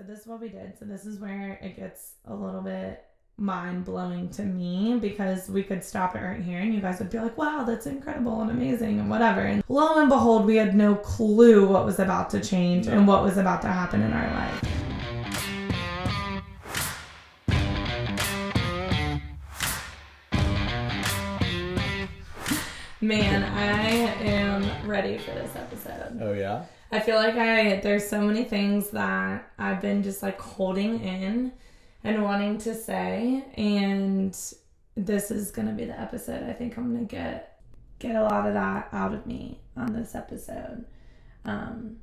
so this is what we did. So this is where it gets a little bit mind blowing to me because we could stop it right here and you guys would be like, wow, that's incredible and amazing and whatever. And lo and behold, we had no clue what was about to change and what was about to happen in our life. Man, I am ready for this episode. Oh yeah. I feel like I there's so many things that I've been just like holding in and wanting to say and this is going to be the episode. I think I'm going to get get a lot of that out of me on this episode. Um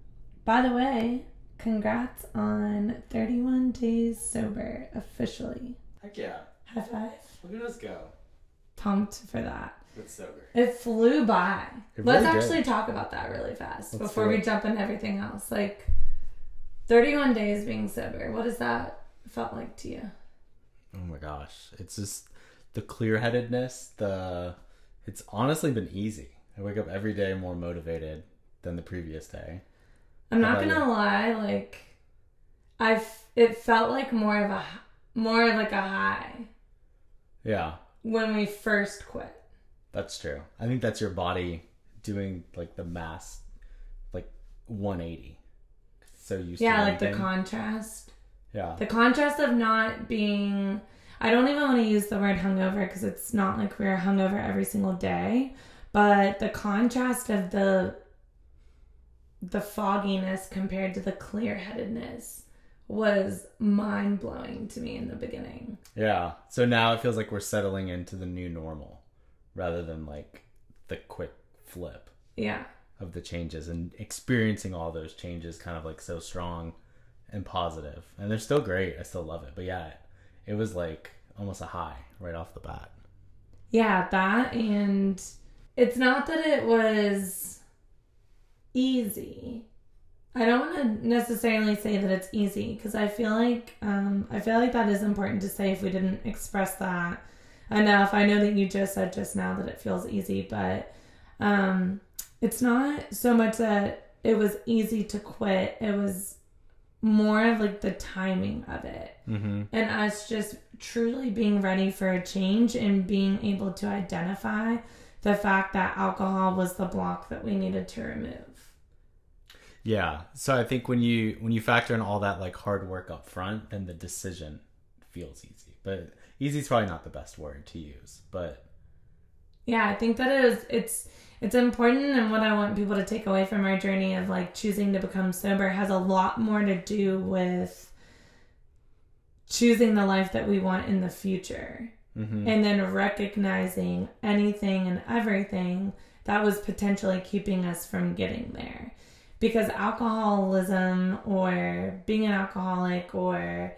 by the way, congrats on 31 days sober officially. Heck yeah. High five. Look at us go. Pumped for that. It's sober. It flew by. It Let's really did. actually talk about that really fast Let's before we jump into everything else. Like 31 days being sober. What has that felt like to you? Oh my gosh. It's just the clear headedness, the it's honestly been easy. I wake up every day more motivated than the previous day. I'm How not gonna lie, like I it felt like more of a more of like a high Yeah, when we first quit. That's true. I think that's your body doing like the mass like 180. So used Yeah, to like the contrast. Yeah. The contrast of not being I don't even want to use the word hungover because it's not like we're hungover every single day, but the contrast of the the fogginess compared to the clear-headedness was mind-blowing to me in the beginning. Yeah. So now it feels like we're settling into the new normal rather than like the quick flip. Yeah. of the changes and experiencing all those changes kind of like so strong and positive and they're still great i still love it but yeah it was like almost a high right off the bat Yeah, that and it's not that it was easy. I don't want to necessarily say that it's easy because I feel like um, I feel like that is important to say if we didn't express that enough. I know that you just said just now that it feels easy, but um, it's not so much that it was easy to quit. It was more of like the timing of it mm-hmm. and us just truly being ready for a change and being able to identify the fact that alcohol was the block that we needed to remove. yeah so i think when you when you factor in all that like hard work up front then the decision feels easy but easy is probably not the best word to use but Yeah, I think that it is it's it's important and what I want people to take away from our journey of like choosing to become sober has a lot more to do with choosing the life that we want in the future. mhm. and then recognizing anything and everything that was potentially keeping us from getting there. Because alcoholism or being an alcoholic or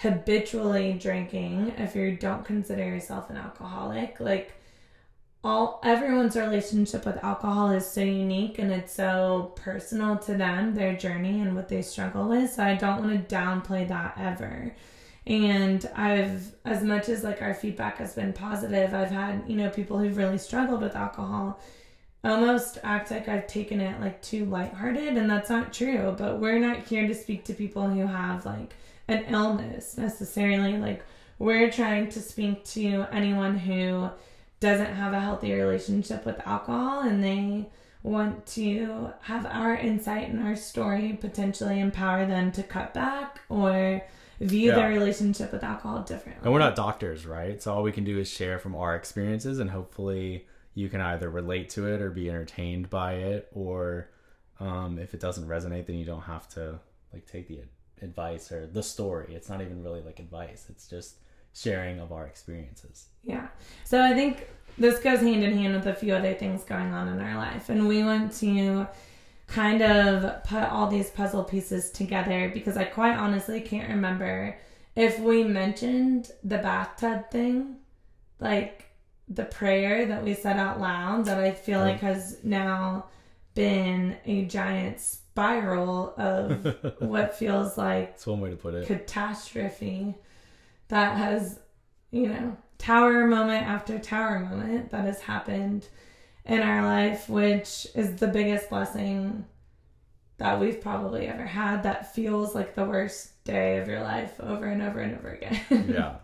habitually drinking, if you don't consider yourself an alcoholic, like all everyone's relationship with alcohol is so unique and it's so personal to them, their journey and what they struggle with. So I don't want to downplay that ever. And i've as much as like our feedback has been positive i've had you know people who've really struggled with alcohol almost act like i've taken it like too lighthearted and that's not true. But we're not here to speak to people who have like an illness necessarily like we're trying to speak to anyone who doesn't have a healthy relationship with alcohol and they want to have our insight and our story potentially empower them to cut back or view Yeah. their relationship with alcohol differently. and we're not doctors right so all we can do is share from our experiences and hopefully you can either relate to it or be entertained by it or um, if it doesn't resonate then you don't have to like take the advice or the story it's not even really like advice it's just sharing of our experiences Yeah. So I think this goes hand in hand with a few other things going on in our life. And we want to kind of put all these puzzle pieces together because I quite honestly can't remember if we mentioned the bathtub thing, like the prayer that we said out loud that I feel oh. like has now been a giant spiral of what feels like it's one way to put it catastrophe that has, you know, tower moment after tower moment that has happened in our life, which is the biggest blessing that we've probably ever had that feels like the worst day of your life over and over and over again. yeah.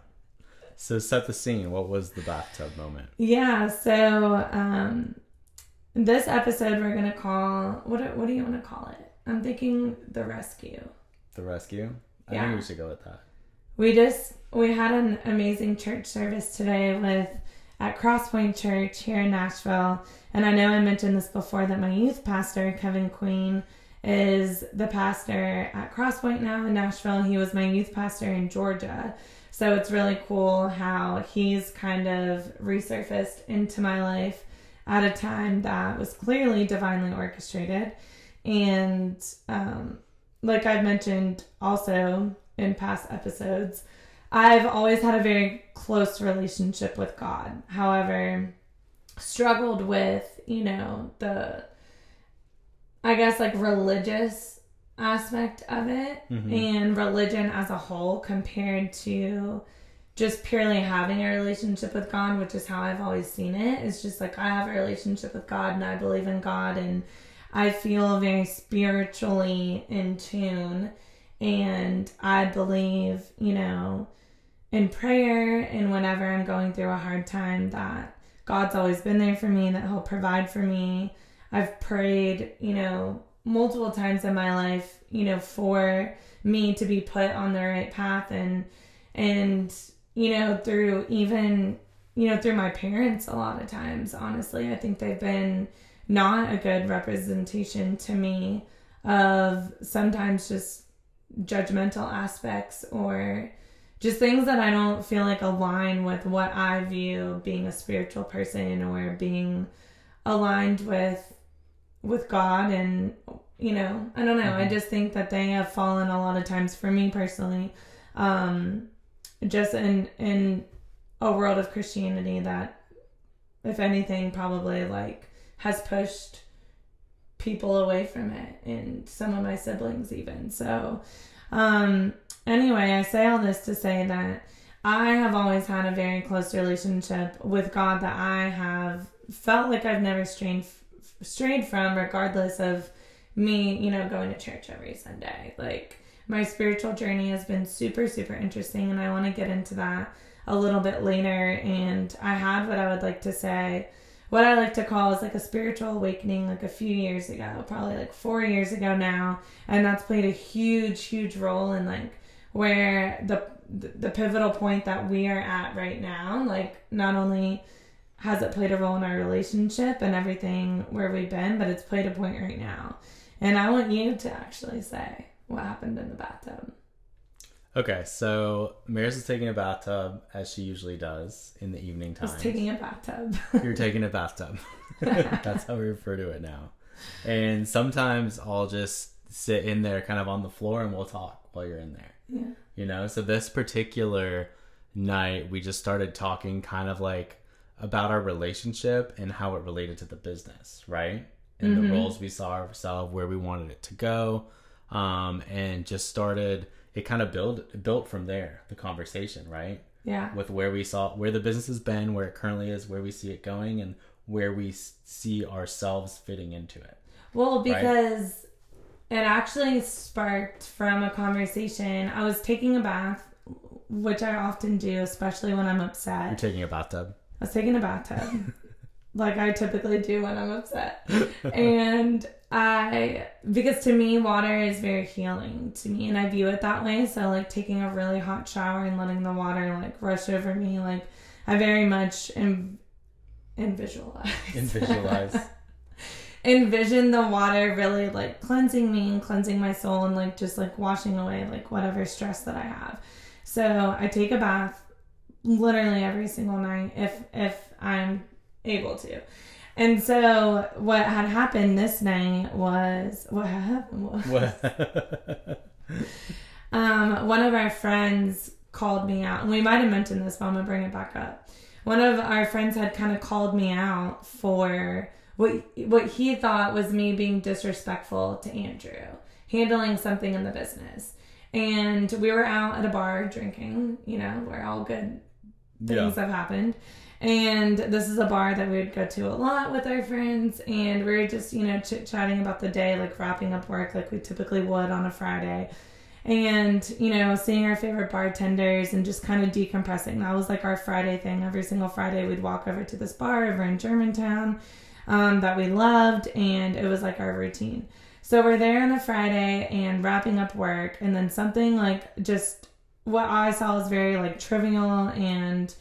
So set the scene. What was the bathtub moment? Yeah, so um this episode we're gonna call what what do you want to call it? I'm thinking the rescue. The rescue? I Yeah. think we should go with that. We just we had an amazing church service today with at Crosspoint Church here in Nashville. And I know I mentioned this before that my youth pastor, Kevin Queen, is the pastor at Crosspoint now in Nashville. He was my youth pastor in Georgia. So it's really cool how he's kind of resurfaced into my life at a time that was clearly divinely orchestrated. And um, like I've mentioned also in past episodes, I've always had a very close relationship with God. However, struggled with, you know, the I guess like religious aspect of it Mhm. and religion as a whole compared to just purely having a relationship with God, which is how I've always seen it. It's just like I have a relationship with God and I believe in God and I feel very spiritually in tune and I believe, you know, in prayer and whenever I'm going through a hard time that God's always been there for me, that He'll provide for me. I've prayed, you know, multiple times in my life, you know, for me to be put on the right path and and you know, through even you know, through my parents a lot of times, honestly. I think they've been not a good representation to me of sometimes just judgmental aspects or just things that I don't feel like align with what I view being a spiritual person or being aligned with with God and you know, I don't know. I Mhm. just think that they have fallen a lot of times for me personally. Um just in in a world of Christianity that if anything probably like has pushed people away from it and some of my siblings even. So um anyway, I say all this to say that I have always had a very close relationship with God that I have felt like I've never strayed strayed from regardless of me, you know, going to church every Sunday. Like my spiritual journey has been super super interesting and I want to get into that a little bit later and I had what I would like to say what I like to call is like a spiritual awakening like a few years ago, probably like 4 years ago now, and that's played a huge huge role in like where the the pivotal point that we are at right now, like not only has it played a role in our relationship and everything where we've been, but it's played a point right now. And I want you to actually say what happened in the bathtub. Okay, so Maris is taking a bathtub as she usually does in the evening I was time. taking a bathtub. You're taking a bathtub. That's how we refer to it now. And sometimes I'll just sit in there kind of on the floor and we'll talk while you're in there. yeah. You know, so this particular night we just started talking kind of like about our relationship and how it related to the business, right? And Mhm. the roles we saw ourselves, where we wanted it to go. Um, and just started it kind of build it built from there, the conversation, right? Yeah. with where we saw where the business has been, where it currently is, where we see it going, and where we see ourselves fitting into it. Well, Right. because it actually sparked from a conversation. I was taking a bath, which I often do, especially when I'm upset. You're taking a bathtub. I was taking a bathtub, like I typically do when I'm upset. and I, because to me, water is very healing to me, and I view it that way. So, like taking a really hot shower and letting the water like rush over me, like I very much am, and visualize. And visualize. envision the water really like cleansing me and cleansing my soul and like just like washing away like whatever stress that I have. So I take a bath literally every single night if if I'm able to. And so what had happened this night was what happened was um, one of our friends called me out, and we might have mentioned this, but I'm gonna bring it back up. One of our friends had kind of called me out for what what he thought was me being disrespectful to Andrew, handling something in the business. And we were out at a bar drinking, you know, where all good yeah. things have happened. And this is a bar that we would go to a lot with our friends. And we were just, you know, chit chatting about the day, like wrapping up work like we typically would on a Friday. And, you know, seeing our favorite bartenders and just kind of decompressing. That was like our Friday thing. Every single Friday, we'd walk over to this bar over in Germantown um, that we loved. And it was like our routine. So we're there on a Friday and wrapping up work. And then something like just what I saw was very like trivial and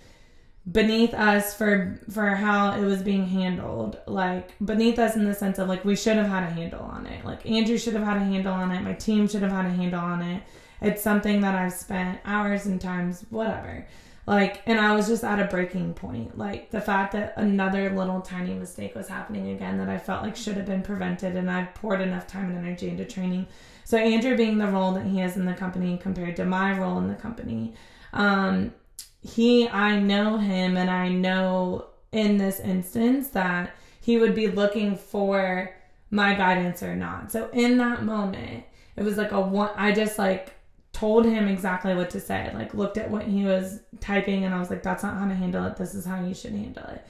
beneath us for for how it was being handled like beneath us in the sense of like we should have had a handle on it. Like andrew should have had a handle on it. My team should have had a handle on it. It's something that i've spent hours and times whatever. Like and i was just at a breaking point. Like the fact that another little tiny mistake was happening again that i felt like should have been prevented and i've poured enough time and energy into training. So andrew being the role that he has in the company compared to my role in the company um he I know him and I know in this instance that he would be looking for my guidance or not. So in that moment, it was like a one I just like told him exactly what to say. Like looked at what he was typing and I was like that's not how to handle it. This is how you should handle it.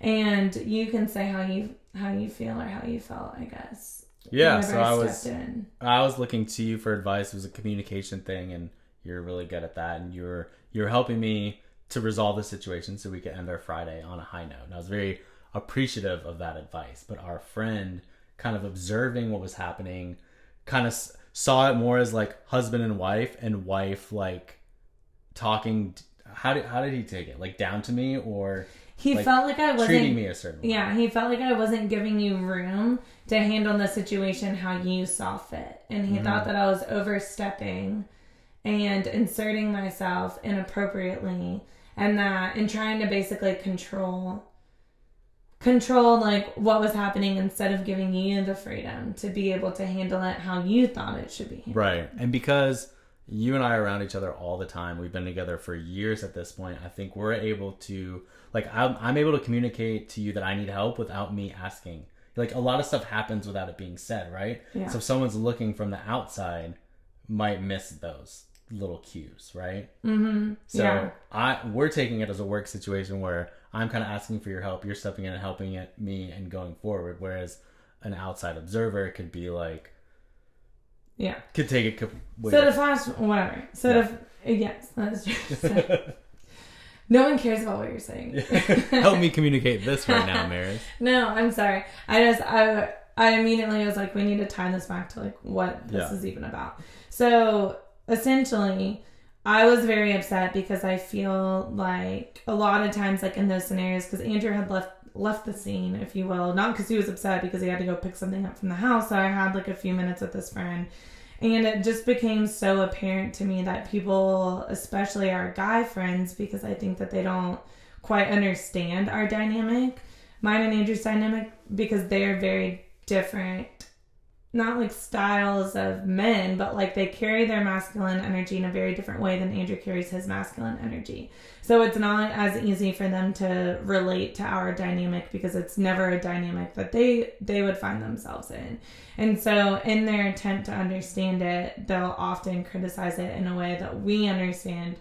And you can say how you how you feel or how you felt, I guess. Yeah, so I, I was in. I was looking to you for advice. It was a communication thing and you're really good at that and you're you're helping me to resolve the situation so we could end our Friday on a high note. And I was very appreciative of that advice. But our friend, kind of observing what was happening, kind of saw it more as like husband and wife, and wife like talking. How did how did he take it? Like down to me, or he like, felt like I wasn't treating me a certain way. Yeah, he felt like I wasn't giving you room to handle the situation how you saw fit, and he mm-hmm. thought that I was overstepping and inserting myself inappropriately and that and trying to basically control control like what was happening instead of giving you the freedom to be able to handle it how you thought it should be handled. right and because you and i are around each other all the time we've been together for years at this point i think we're able to like i'm, I'm able to communicate to you that i need help without me asking like a lot of stuff happens without it being said right yeah. so if someone's looking from the outside might miss those little cues, right? Mm-hmm. So yeah. I we're taking it as a work situation where I'm kind of asking for your help, you're stepping in and helping it, me and going forward. Whereas an outside observer could be like, yeah, could take it. Could, so the flash, whatever. So yeah. the yes, that's true. No one cares about what you're saying. Help me communicate this right now, Maris. no, I'm sorry. I just I I immediately was like, we need to tie this back to like what this yeah. is even about. So essentially I was very upset because I feel like a lot of times, like in those scenarios, because Andrew had left left the scene, if you will, not because he was upset, because he had to go pick something up from the house. So I had like a few minutes with this friend, and it just became so apparent to me that people, especially our guy friends, because I think that they don't quite understand our dynamic, mine and Andrew's dynamic, because they are very different not like styles of men, but like they carry their masculine energy in a very different way than Andrew carries his masculine energy. So it's not as easy for them to relate to our dynamic because it's never a dynamic that they they would find themselves in. And so in their attempt to understand it, they'll often criticize it in a way that we understand.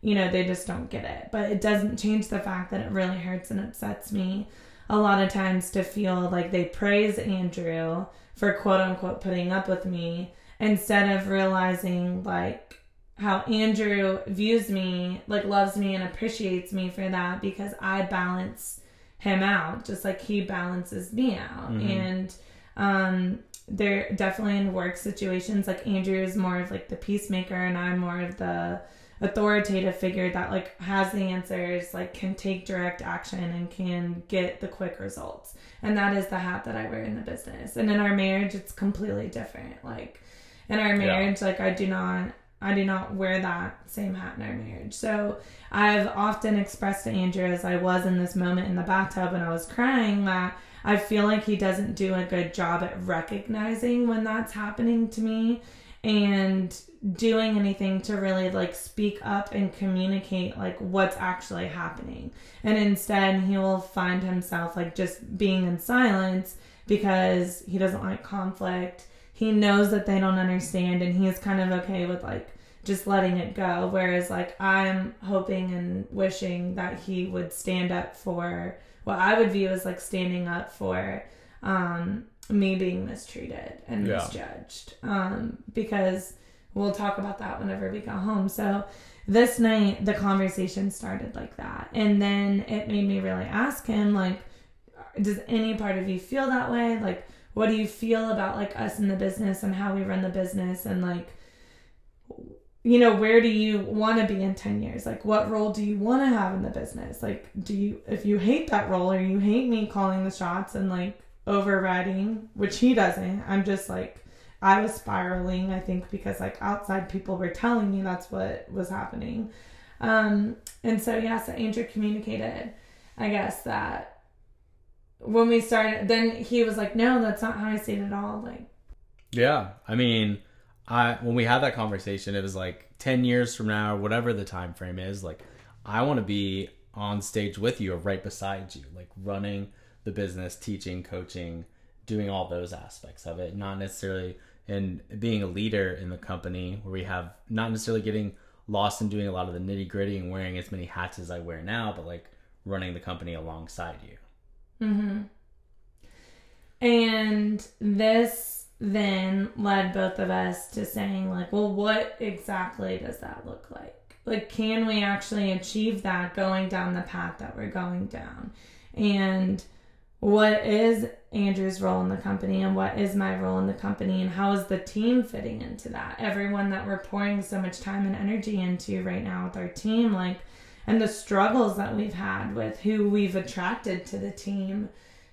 You know, they just don't get it. But it doesn't change the fact that it really hurts and upsets me a lot of times to feel like they praise Andrew for quote unquote putting up with me instead of realizing like how Andrew views me, like loves me and appreciates me for that because I balance him out just like he balances me out. Mm-hmm. And um they're definitely in work situations like Andrew is more of like the peacemaker and I'm more of the authoritative figure that like has the answers, like can take direct action and can get the quick results. And that is the hat that I wear in the business. And in our marriage it's completely different. Like in our marriage, yeah. like I do not I do not wear that same hat in our marriage. So I've often expressed to Andrew as I was in this moment in the bathtub and I was crying that I feel like he doesn't do a good job at recognizing when that's happening to me and doing anything to really like speak up and communicate like what's actually happening. And instead, he will find himself like just being in silence because he doesn't like conflict. He knows that they don't understand and he's kind of okay with like just letting it go. Whereas like I'm hoping and wishing that he would stand up for what I would view as like standing up for um, me being mistreated and Yeah. misjudged. Um, because we'll talk about that whenever we go home. So this night the conversation started like that. And then it made me really ask him like does any part of you feel that way? Like what do you feel about like us in the business and how we run the business and like you know where do you want to be in 10 years like what role do you want to have in the business like do you if you hate that role or you hate me calling the shots and like overriding which he doesn't i'm just like i was spiraling i think because like outside people were telling me that's what was happening um and so yeah so andrew communicated i guess that when we started then he was like no that's not how i see it at all like Yeah, I mean, I when we had that conversation, it was like ten years from now, or whatever the time frame is. Like, I want to be on stage with you or right beside you, like running the business, teaching, coaching, doing all those aspects of it. Not necessarily in being a leader in the company where we have not necessarily getting lost in doing a lot of the nitty gritty and wearing as many hats as I wear now, but like running the company alongside you. Mm-hmm. And this then led both of us to saying, like, well, what exactly does that look like? Like, can we actually achieve that going down the path that we're going down? And what is Andrew's role in the company and what is my role in the company and how is the team fitting into that? Everyone that we're pouring so much time and energy into right now with our team, like, and the struggles that we've had with who we've attracted to the team,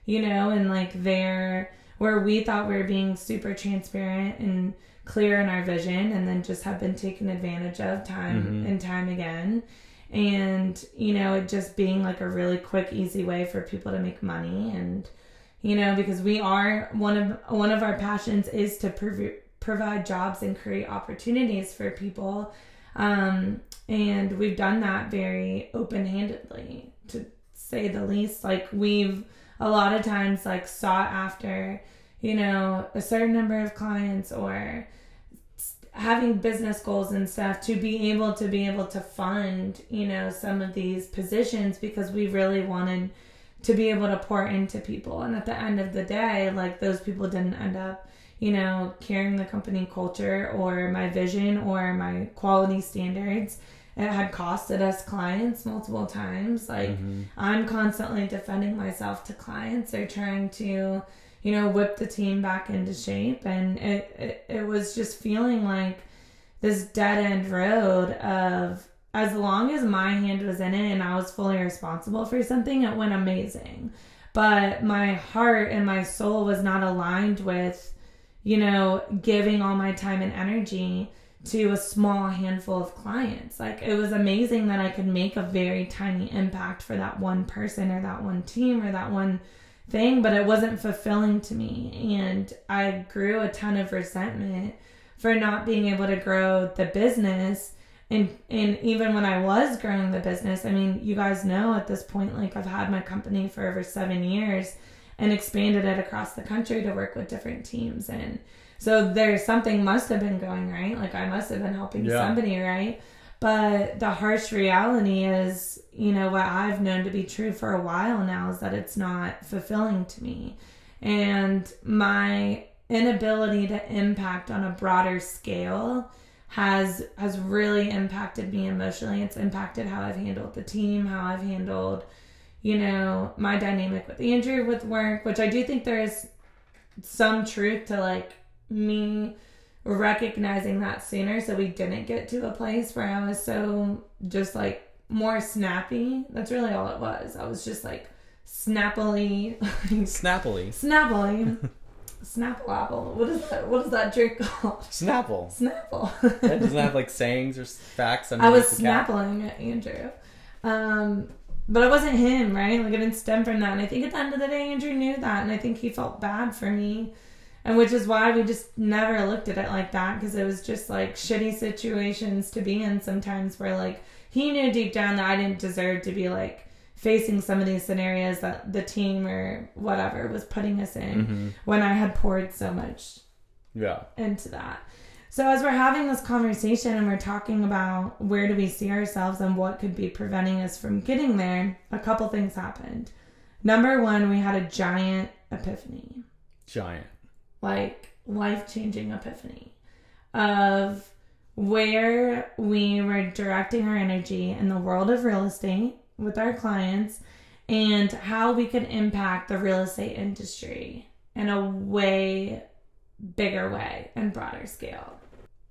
you know, and like their where we thought we were being super transparent and clear in our vision and then just have been taken advantage of time Mhm. and time again. And, you know, it just being like a really quick, easy way for people to make money and you know, because we are one of one of our passions is to prov- provide jobs and create opportunities for people. Um, and we've done that very open-handedly to say the least. Like we've a lot of times like sought after, you know, a certain number of clients or having business goals and stuff to be able to be able to fund, you know, some of these positions because we really wanted to be able to pour into people. And at the end of the day, like those people didn't end up, you know, carrying the company culture or my vision or my quality standards. It had costed us clients multiple times. Like Mhm. I'm constantly defending myself to clients. They're trying to, you know, whip the team back into shape. And it, it, it was just feeling like this dead end road of as long as my hand was in it and I was fully responsible for something, it went amazing. But my heart and my soul was not aligned with, you know, giving all my time and energy to a small handful of clients. Like it was amazing that I could make a very tiny impact for that one person or that one team or that one thing, but it wasn't fulfilling to me. And I grew a ton of resentment for not being able to grow the business. And, and even when I was growing the business, I mean, you guys know at this point, like I've had my company for over seven years and expanded it across the country to work with different teams. And so there's something must have been going right. Like I must have been helping Yeah. somebody, right? But the harsh reality is, you know, what I've known to be true for a while now is that it's not fulfilling to me. And my inability to impact on a broader scale has has really impacted me emotionally. It's impacted how I've handled the team, how I've handled, you know, my dynamic with Andrew with work, which I do think there is some truth to like me recognizing that sooner so we didn't get to a place where I was so just like more snappy. That's really all it was. I was just like snappily Snappily. snappily Snapple apple. What is that? What is that drink called? Snapple. Snapple. That doesn't have like sayings or facts. I was snappling at Andrew. Um, but it wasn't him, right? Like it didn't stem from that. And I think at the end of the day, Andrew knew that, and I think he felt bad for me, and which is why we just never looked at it like that because it was just like shitty situations to be in sometimes where like he knew deep down that I didn't deserve to be like facing some of these scenarios that the team or whatever was putting us in Mhm. when I had poured so much Yeah. into that. So as we're having this conversation and we're talking about where do we see ourselves and what could be preventing us from getting there, a couple things happened. Number one, we had a giant epiphany, Giant. like life changing epiphany of where we were directing our energy in the world of real estate with our clients and how we could impact the real estate industry in a way bigger way and broader scale.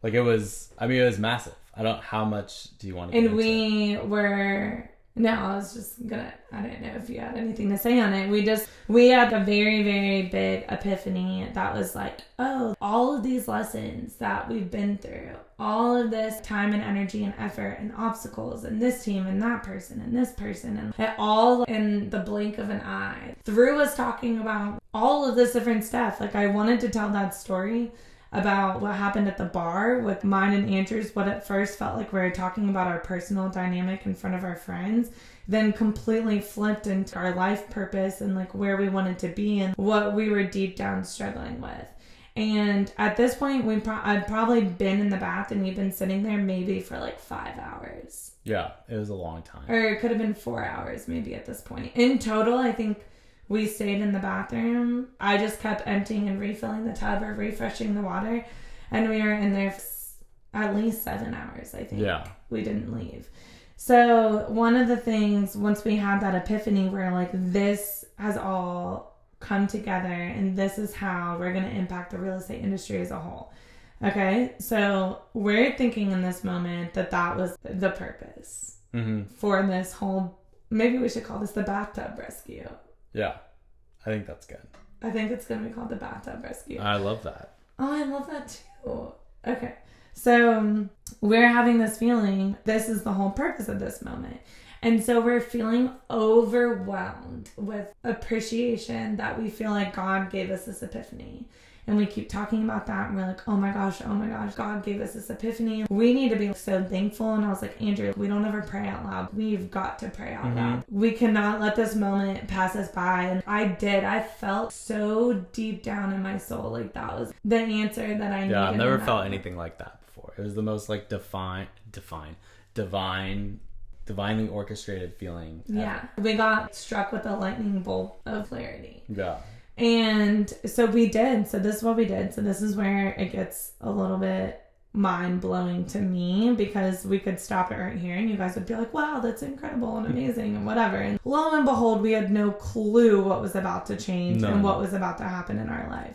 Like it was. I mean, it was massive. I don't. How much do you want to? get And we were no, I was just gonna I didn't know if you had anything to say on it. We just we had a very, very big epiphany that was like, oh, all of these lessons that we've been through, all of this time and energy and effort and obstacles and this team and that person and this person and it all in the blink of an eye. Through us talking about all of this different stuff. Like I wanted to tell that story about what happened at the bar with mine and Andrew's, what at first felt like we were talking about our personal dynamic in front of our friends, then completely flipped into our life purpose and like where we wanted to be and what we were deep down struggling with. And at this point, we pro- I'd probably been in the bath and we've been sitting there maybe for like five hours, Yeah, it was a long time. or it could have been four hours maybe at this point. In total, I think we stayed in the bathroom. I just kept emptying and refilling the tub or refreshing the water, and we were in there at least seven hours. I think. Yeah. We didn't leave. So one of the things once we had that epiphany, where like this has all come together, and this is how we're going to impact the real estate industry as a whole. Okay, so we're thinking in this moment that that was the purpose hmm for this whole. Maybe we should call this the bathtub rescue. Yeah, I think that's good. I think it's going to be called the bathtub rescue. I love that. Oh, I love that too. Okay. So um, we're having this feeling, this is the whole purpose of this moment. And so we're feeling overwhelmed with appreciation that we feel like God gave us this epiphany. And we keep talking about that, and we're like, oh my gosh, oh my gosh, God gave us this epiphany. We need to be so thankful. And I was like, Andrew, we don't ever pray out loud. We've got to pray out Mhm. loud. We cannot let this moment pass us by. And I did. I felt so deep down in my soul like that was the answer that I needed. Yeah, I've never felt moment. anything like that before. It was the most like define, define, divine, divinely orchestrated feeling. ever. Yeah, we got struck with a lightning bolt of clarity. Yeah. And so we did. So this is what we did. So this is where it gets a little bit mind blowing to me because we could stop it right here and you guys would be like, wow, that's incredible and amazing and whatever. And lo and behold, we had no clue what was about to change and what was about to happen in our life.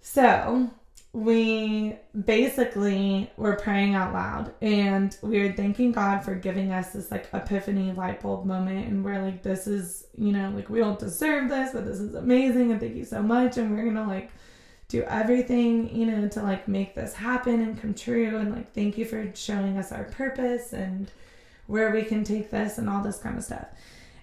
So we basically were praying out loud and we were thanking God for giving us this like epiphany light bulb moment. And we're like, this is, you know, like we don't deserve this, but this is amazing. And thank you so much. And we're going to like do everything, you know, to like make this happen and come true. And like, thank you for showing us our purpose and where we can take this and all this kind of stuff.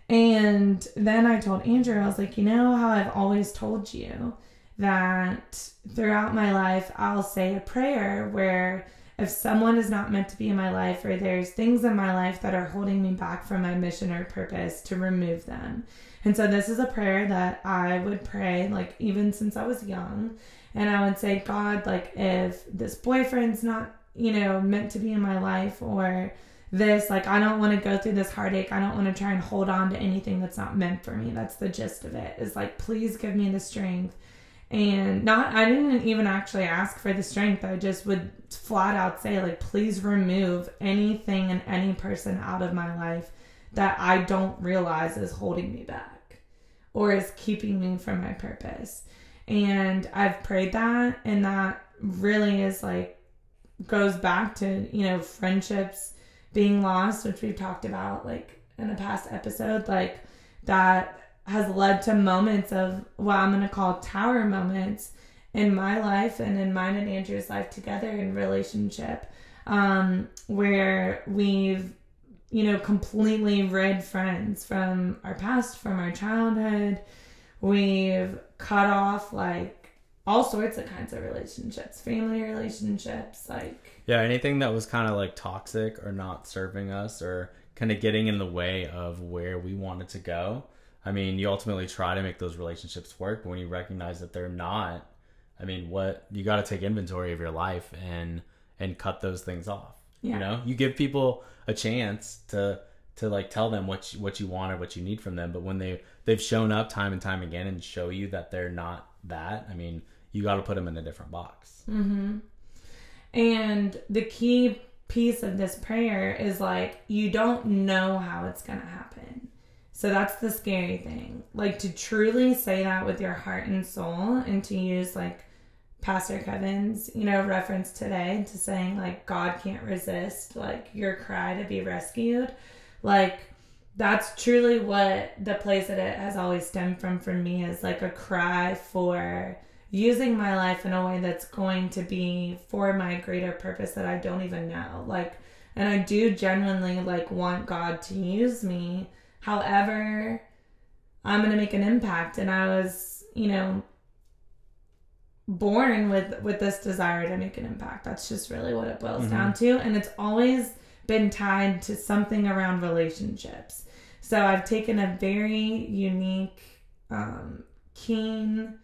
And then I told Andrew, I was like, you know how I've always told you that throughout my life, I'll say a prayer where if someone is not meant to be in my life or there's things in my life that are holding me back from my mission or purpose to remove them. And so this is a prayer that I would pray like even since I was young and I would say God like if this boyfriend's not, you know, meant to be in my life or this like I don't want to go through this heartache. I don't want to try and hold on to anything that's not meant for me. That's the gist of it. Is like please give me the strength and not i didn't even actually ask for the strength. I just would flat out say like please remove anything and any person out of my life that i don't realize is holding me back or is keeping me from my purpose. And i've prayed that and that really is like goes back to you know friendships being lost which we've talked about like in a past episode like that has led to moments of what I'm going to call tower moments in my life and in mine and Andrew's life together in relationship, um, where we've, you know, completely rid friends from our past, from our childhood. We've cut off like all sorts of kinds of relationships, family relationships, like Yeah, anything that was kind of like toxic or not serving us or kind of getting in the way of where we wanted to go. I mean, you ultimately try to make those relationships work, but when you recognize that they're not I mean, what you got to take inventory of your life and and cut those things off. Yeah. You know, you give people a chance to to like tell them what you, what you want or what you need from them, but when they they've shown up time and time again and show you that they're not that, I mean, you got to put them in a different box. Mm-hmm. And the key piece of this prayer is like you don't know how it's going to happen. So that's the scary thing. Like to truly say that with your heart and soul and to use like Pastor Kevin's, you know, reference today to saying like God can't resist like your cry to be rescued. Like that's truly what the place that it has always stemmed from for me is like a cry for using my life in a way that's going to be for my greater purpose that I don't even know. Like and I do genuinely like want God to use me. However, I'm going to make an impact and I was, you know, born with with this desire to make an impact. That's just really what it boils Mhm. down to and it's always been tied to something around relationships. So I've taken a very unique um keen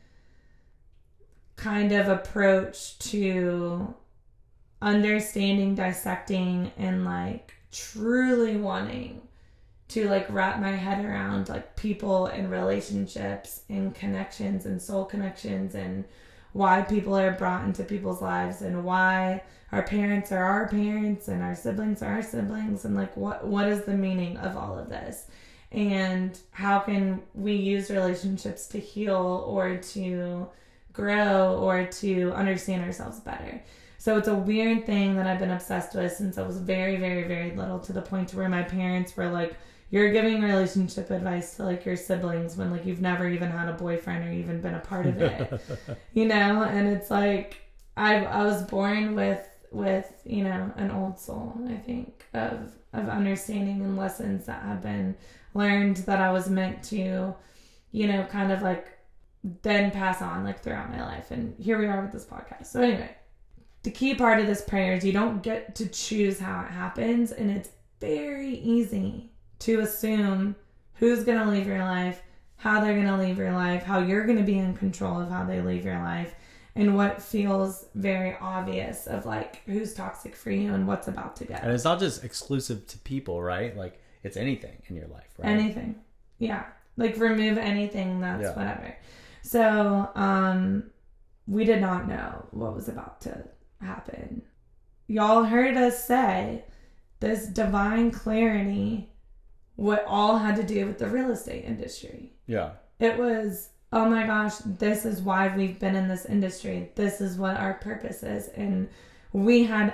kind of approach to understanding, dissecting and like truly wanting to like wrap my head around like people and relationships and connections and soul connections and why people are brought into people's lives and why our parents are our parents and our siblings are our siblings and like what what is the meaning of all of this? And how can we use relationships to heal or to grow or to understand ourselves better? So it's a weird thing that I've been obsessed with since I was very, very, very little to the point to where my parents were like, you're giving relationship advice to like your siblings when like you've never even had a boyfriend or even been a part of it. you know, and it's like I I was born with with, you know, an old soul, I think, of of understanding and lessons that have been learned that I was meant to, you know, kind of like then pass on like throughout my life. And here we are with this podcast. So anyway, the key part of this prayer is you don't get to choose how it happens and it's very easy to assume who's going to leave your life how they're going to leave your life how you're going to be in control of how they leave your life and what feels very obvious of like who's toxic for you and what's about to go And it's not just exclusive to people, right? Like it's anything in your life, right? anything yeah like remove anything that's Yeah. whatever so um we did not know what was about to happen y'all heard us say this divine clarity what all had to do with the real estate industry yeah. it was oh my gosh this is why we've been in this industry this is what our purpose is and we had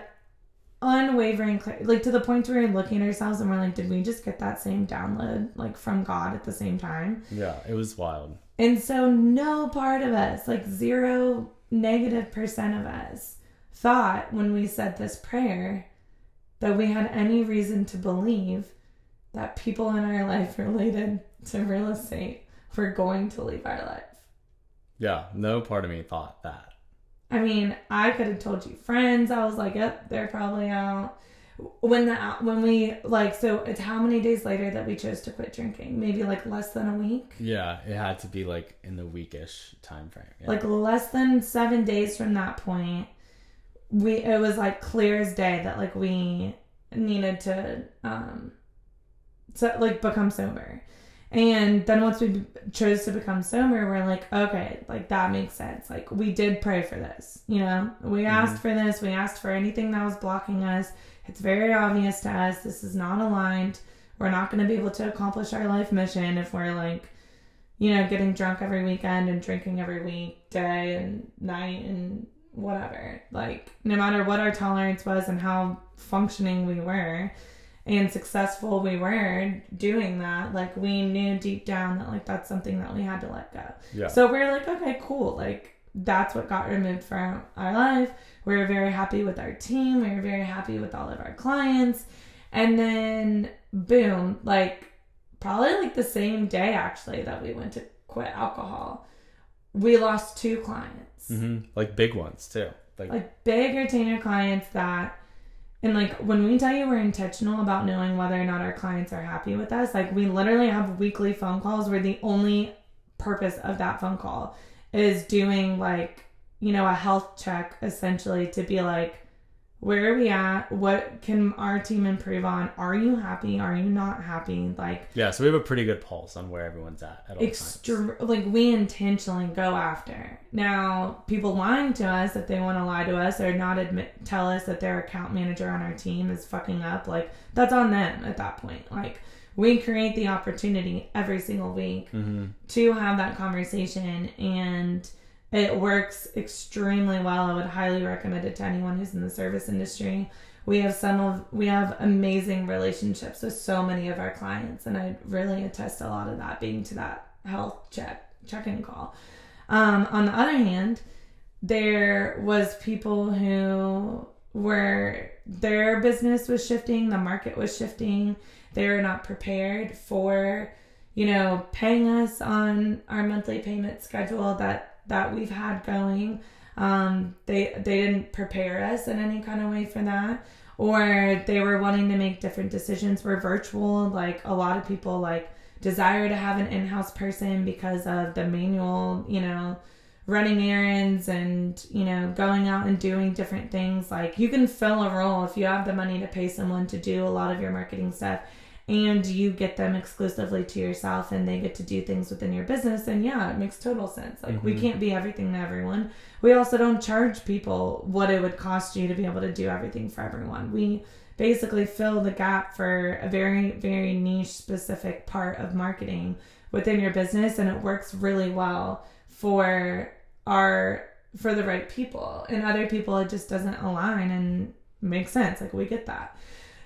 unwavering like to the point where we're looking at ourselves and we're like did we just get that same download like from god at the same time Yeah. It was wild. and so no part of us like zero negative percent of us thought when we said this prayer that we had any reason to believe that people in our life related to real estate were going to leave our life. Yeah. No part of me thought that. I mean, I could have told you friends. I was like, "Yep, they're probably out." When the when we like, so it's how many days later that we chose to quit drinking? Maybe like less than a week. Yeah. It had to be like in the weekish time frame. Yeah. Like less than seven days from that point, we it was like clear as day that like we needed to um so like become sober. And then once we chose to become sober, we're like, okay, like that makes sense. Like we did pray for this, you know. We mm-hmm. asked for this. We asked for anything that was blocking us. It's very obvious to us. This is not aligned. We're not going to be able to accomplish our life mission if we're like, you know, getting drunk every weekend and drinking every week, day and night and whatever. Like no matter what our tolerance was and how functioning we were and successful we were doing that, like we knew deep down that like that's something that we had to let go. yeah. So we're like, okay, cool. Like that's what got removed from our life. We were very happy with our team. We were very happy with all of our clients. And then boom, like probably like the same day actually that we went to quit alcohol, we lost two clients. Mm-hmm. Like big ones too. Like, Like big retainer clients that and like when we tell you we're intentional about knowing whether or not our clients are happy with us, like we literally have weekly phone calls where the only purpose of that phone call is doing like you know, a health check essentially to be like, where are we at? What can our team improve on? Are you happy? Are you not happy? Like, Yeah, so we have a pretty good pulse on where everyone's at at all times. like we intentionally go after. Now, people lying to us if they want to lie to us or not admit, tell us that their account manager on our team is fucking up, like that's on them at that point. Like, we create the opportunity every single week Mm-hmm. to have that conversation and it works extremely well. I would highly recommend it to anyone who's in the service industry. We have some of we have amazing relationships with so many of our clients and I really attest a lot of that being to that health check check-in call. Um, on the other hand, there was people who were their business was shifting, the market was shifting. They were not prepared for you know, paying us on our monthly payment schedule that that we've had going. Um, they they didn't prepare us in any kind of way for that, or they were wanting to make different decisions. We're virtual, like a lot of people like desire to have an in-house person because of the manual, you know, running errands and you know going out and doing different things. Like you can fill a role if you have the money to pay someone to do a lot of your marketing stuff and you get them exclusively to yourself and they get to do things within your business and yeah it makes total sense. Like we Mhm. can't be everything to everyone. We also don't charge people what it would cost you to be able to do everything for everyone. We basically fill the gap for a very very niche specific part of marketing within your business and it works really well for our for the right people. And other people it just doesn't align and make sense. Like we get that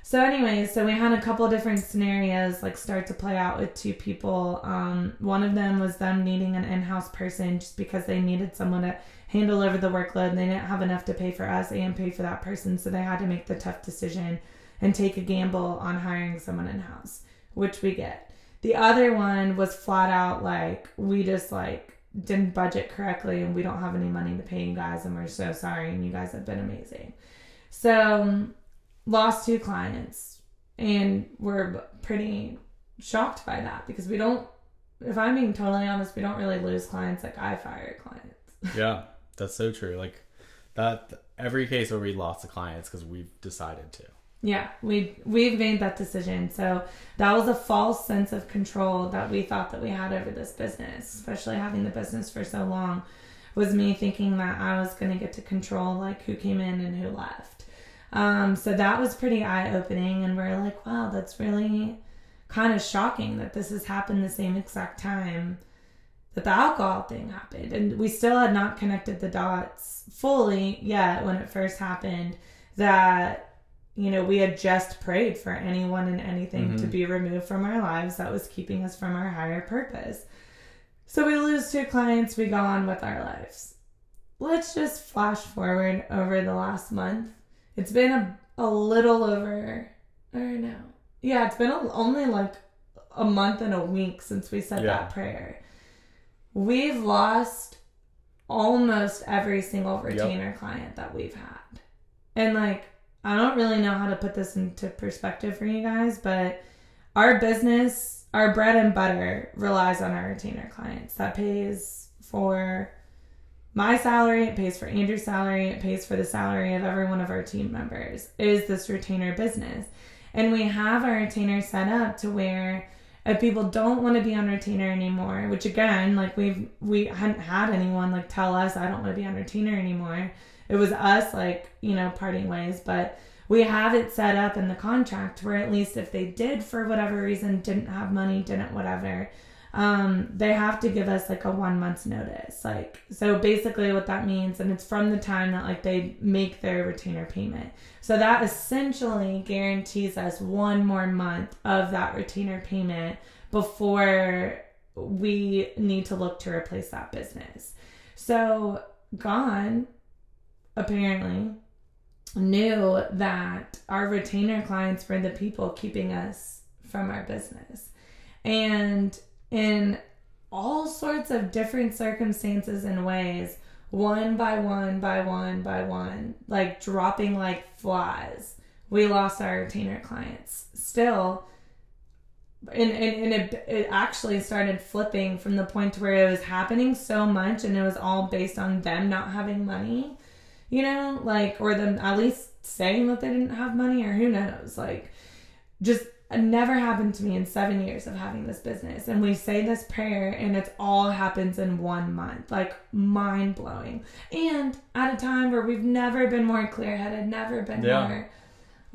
so, anyways, so we had a couple different scenarios like start to play out with two people. Um, one of them was them needing an in-house person just because they needed someone to handle over the workload. And they didn't have enough to pay for us and pay for that person, so they had to make the tough decision and take a gamble on hiring someone in-house, which we get. The other one was flat out like we just like didn't budget correctly and we don't have any money to pay you guys and we're so sorry and you guys have been amazing. So lost two clients and we're pretty shocked by that because we don't if i'm being totally honest we don't really lose clients like i fire clients Yeah, that's so true. Like that every case where we lost a client is because we've decided to. yeah we we've made that decision so that was a false sense of control that we thought that we had over this business especially having the business for so long was me thinking that i was going to get to control like who came in and who left um, so that was pretty eye-opening and we're like wow that's really kind of shocking that this has happened the same exact time that the alcohol thing happened. And we still had not connected the dots fully yet when it first happened that you know we had just prayed for anyone and anything to Mhm. be removed from our lives that was keeping us from our higher purpose. So we lose two clients we go on with our lives. Let's just flash forward over the last month it's been a, a little over or no yeah it's been a, only like a month and a week since we said Yeah. that prayer. We've lost almost every single retainer client that we've had. And like i don't really know how to put this into perspective for you guys but our business our bread and butter relies on our retainer clients. That pays for my salary, it pays for Andrew's salary, it pays for the salary of every one of our team members. Is this retainer business? And we have our retainer set up to where if people don't want to be on retainer anymore, which again, like we've we hadn't had anyone like tell us I don't want to be on retainer anymore. It was us like, you know, parting ways, but we have it set up in the contract where at least if they did for whatever reason didn't have money, didn't whatever, um, they have to give us like a one month's notice. Like, so basically what that means, and it's from the time that like they make their retainer payment. So that essentially guarantees us one more month of that retainer payment before we need to look to replace that business. So Gone apparently knew that our retainer clients were the people keeping us from our business. And in all sorts of different circumstances and ways, one by one by one by one, like dropping like flies, we lost our retainer clients. Still, and, and, and it, it actually started flipping from the point where it was happening so much and it was all based on them not having money you know like or them at least saying that they didn't have money or who knows like just it never happened to me in seven years of having this business and we say this prayer and it all happens in one month like mind blowing and at a time where we've never been more clear headed never been Yeah. more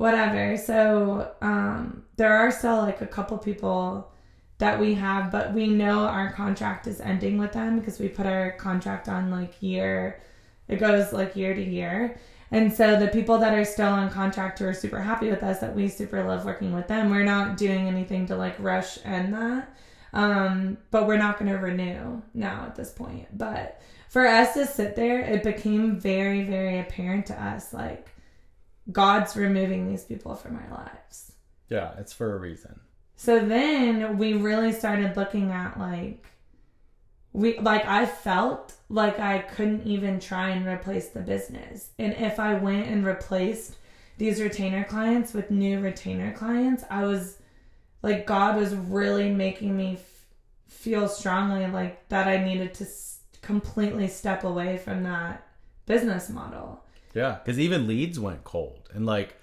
whatever. So um, there are still like a couple people that we have, but we know our contract is ending with them because we put our contract on like year. It goes like year to year. And so the people that are still on contract who are super happy with us, that we super love working with them, we're not doing anything to like rush end that. Um, but we're not going to renew now at this point. But for us to sit there, it became very, very apparent to us like God's removing these people from our lives. Yeah, it's for a reason. So then we really started looking at like we like I felt like I couldn't even try and replace the business. And if I went and replaced these retainer clients with new retainer clients, I was like God was really making me f- feel strongly like that I needed to s- completely step away from that business model. Yeah, because even leads went cold, and like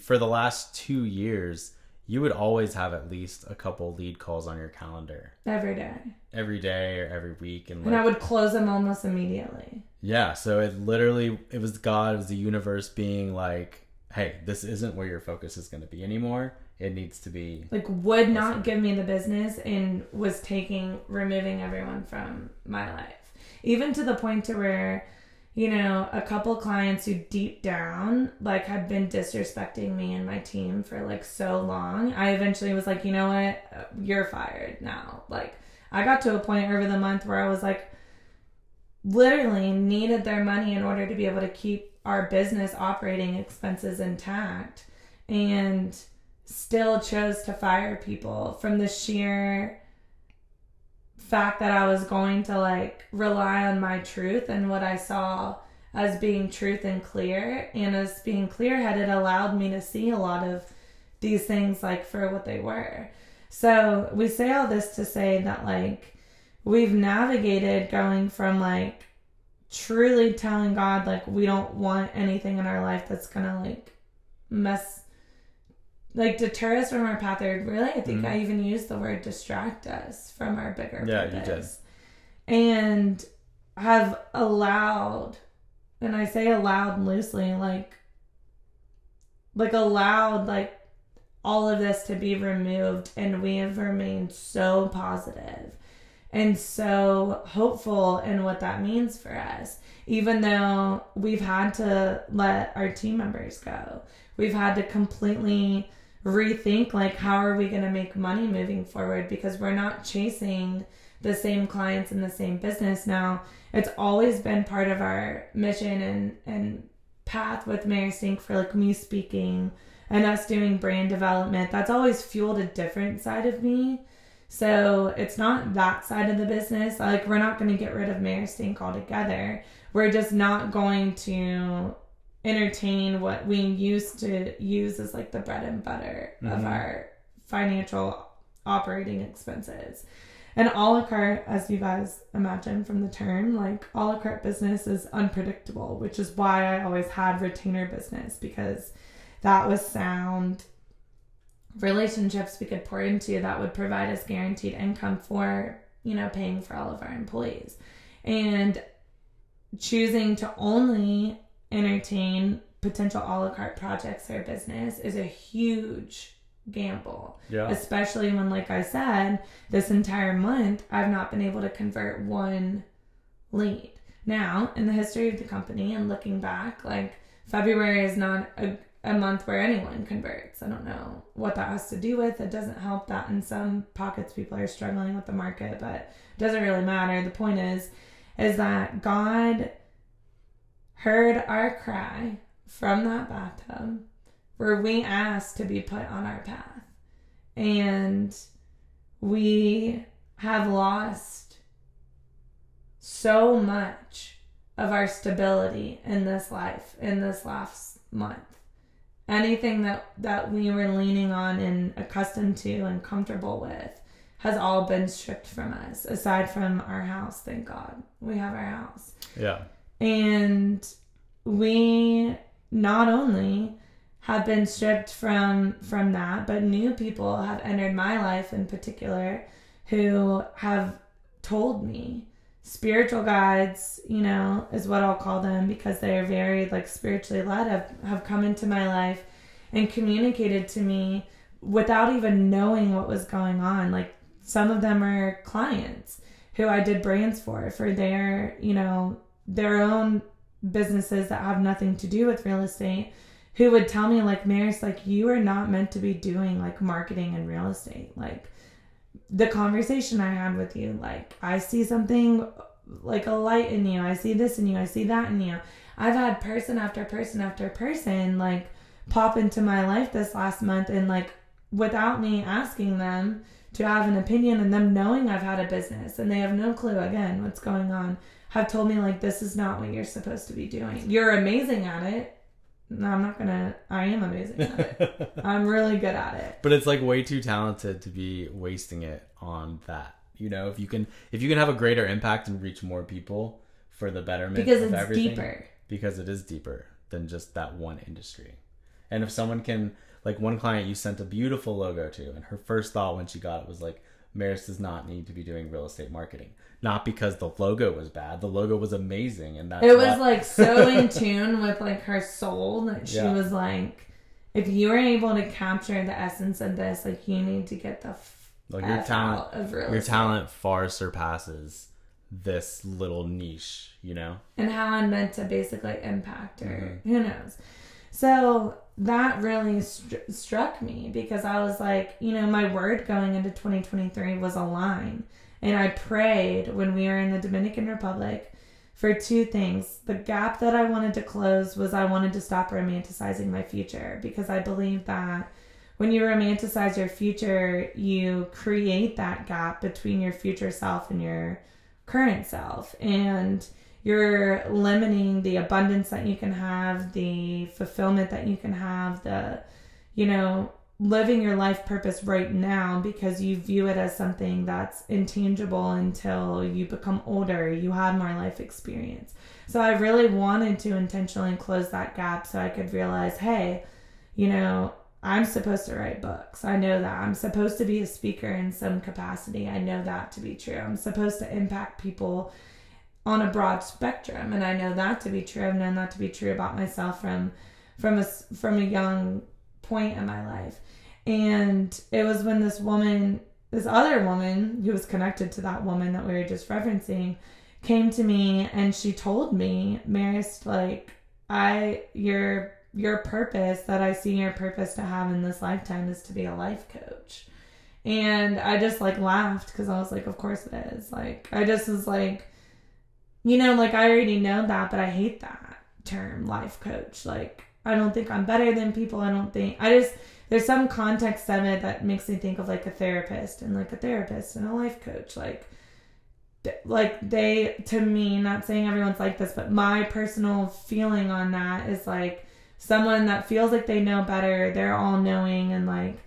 for the last two years, you would always have at least a couple lead calls on your calendar Every day. every day or every week, and like And I would close them almost immediately. yeah, so it literally it was God, it was the universe being like, hey, this isn't where your focus is going to be anymore. It needs to be like would not give me the business and was taking removing everyone from my life even to the point to where you know a couple clients who deep down like had been disrespecting me and my team for like so long. I eventually was like you know what? You're fired now. Like i got to a point over the month where i was like literally needed their money in order to be able to keep our business operating expenses intact and still chose to fire people from the sheer fact that I was going to like rely on my truth and what I saw as being truth and clear and as being clear headed allowed me to see a lot of these things like for what they were. So we say all this to say that like we've navigated going from like truly telling God like we don't want anything in our life that's gonna like mess like deter us from our path or really I think Mhm. I even used the word distract us from our bigger Yeah, you purpose. And have allowed and I say allowed loosely, like like allowed like all of this to be removed and we have remained so positive and so hopeful in what that means for us even though we've had to let our team members go we've had to completely rethink like how are we going to make money moving forward? Because we're not chasing the same clients in the same business now. It's always been part of our mission and and path with Mary Stink for like me speaking and us doing brand development. That's always fueled a different side of me. So it's not that side of the business. Like we're not going to get rid of Mary Stink altogether. We're just not going to entertain what we used to use as like the bread and butter of Mhm. our financial operating expenses and a la carte, as you guys imagine from the term, like a la carte business is unpredictable, which is why I always had retainer business because that was sound relationships we could pour into that would provide us guaranteed income for, you know, paying for all of our employees. And choosing to only entertain potential a la carte projects or business is a huge gamble. Yeah. especially when like i said this entire month i've not been able to convert one lead. Now in the history of the company and looking back like february is not a, a month where anyone converts. I don't know what that has to do with. It doesn't help that in some pockets people are struggling with the market but it doesn't really matter. The point is is that god heard our cry from that bathtub where we asked to be put on our path. And we have lost so much of our stability in this life, in this last month. anything that that we were leaning on and accustomed to and comfortable with has all been stripped from us aside from our house thank god we have our house Yeah. And we not only have been stripped from from that but new people have entered my life in particular who have told me. Spiritual guides you know is what i'll call them because they're very like spiritually led have, have come into my life and communicated to me without even knowing what was going on. Like some of them are clients who i did brands for for their you know their own businesses that have nothing to do with real estate who would tell me like Maris like you are not meant to be doing like marketing and real estate. Like the conversation I had with you like I see something like a light in you. I see this in you. I see that in you. I've had person after person after person like pop into my life this last month and like without me asking them to have an opinion and them knowing I've had a business and they have no clue again what's going on have told me like this is not what you're supposed to be doing. You're amazing at it. No, I'm not gonna. I am amazing at it. I'm really good at it. but it's like way too talented to be wasting it on that. You know, if you can if you can have a greater impact and reach more people for the betterment Because of it's everything, deeper. because it is deeper than just that one industry. And if someone can like one client you sent a beautiful logo to and her first thought when she got it was like Maris does not need to be doing real estate marketing. Not because the logo was bad. The logo was amazing and that's It was what- like so in tune with like her soul that she Yeah. was like, if you were able to capture the essence of this, like you need to get the f- like your F talent out of real your estate. talent far surpasses this little niche, you know? and how I'm meant to basically impact her. Mm-hmm. Who knows? So that really str- struck me because I was like, you know, my word going into 2023 was align. And I prayed when we were in the Dominican Republic for two things. The gap that I wanted to close was I wanted to stop romanticizing my future because I believe that when you romanticize your future, you create that gap between your future self and your current self. And you're limiting the abundance that you can have, the fulfillment that you can have, the, you know, living your life purpose right now because you view it as something that's intangible until you become older, you have more life experience. So I really wanted to intentionally close that gap so I could realize, hey, you know, I'm supposed to write books. I know that. I'm supposed to be a speaker in some capacity. I know that to be true. I'm supposed to impact people on a broad spectrum and I know that to be true. I've known that to be true about myself from from a from a young point in my life. And it was when this woman, this other woman who was connected to that woman that we were just referencing, came to me and she told me, Maris, like, I, your, your purpose that I see your purpose to have in this lifetime is to be a life coach. And I just like laughed because I was like, of course it is. Like, I just was like, you know, like I already know that, but I hate that term, life coach. Like, I don't think I'm better than people. I don't think, I just, there's some context of it that makes me think of like a therapist and like a therapist and a life coach. Like, like they, to me, not saying everyone's like this, but my personal feeling on that is like someone that feels like they know better, they're all knowing and like,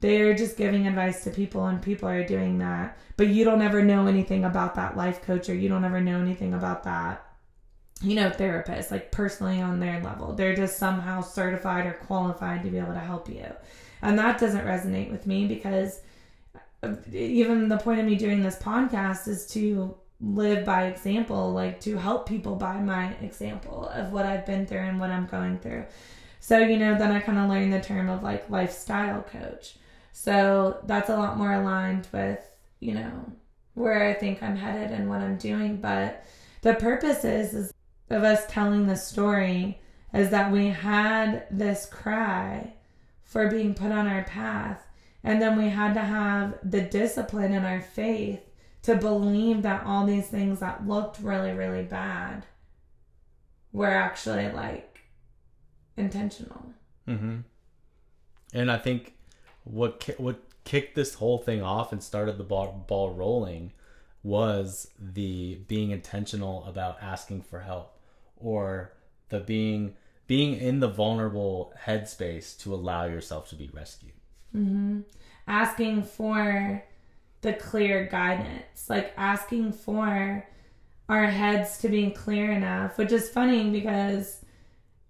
they're just giving advice to people and people are doing that. But you don't ever know anything about that life coach or you don't ever know anything about that you know therapist like personally on their level. They're just somehow certified or qualified to be able to help you. And that doesn't resonate with me because uh, even the point of me doing this podcast is to live by example like to help people by my example of what i've been through and what i'm going through. So you know then i kind of learned the term of like lifestyle coach so that's a lot more aligned with, you know, where I think I'm headed and what I'm doing. But the purpose is, is of us telling the story is that we had this cry for being put on our path. And then we had to have the discipline in our faith to believe that all these things that looked really, really bad were actually like intentional. Mm-hmm. And I think what ki- what kicked this whole thing off and started the ball, ball rolling was the being intentional about asking for help or the being being in the vulnerable headspace to allow yourself to be rescued. Mm-hmm. Asking for the clear guidance, like asking for our heads to be clear enough, which is funny because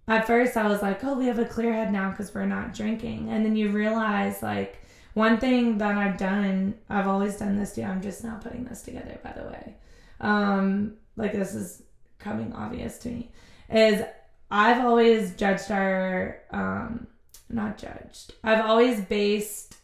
at first I was like, oh, we have a clear head now because we're not drinking. And then you realize, like, one thing that I've done, I've always done this too. I'm just now putting this together, by the way. Um, like, this is coming obvious to me, is I've always judged our, um, not judged, I've always based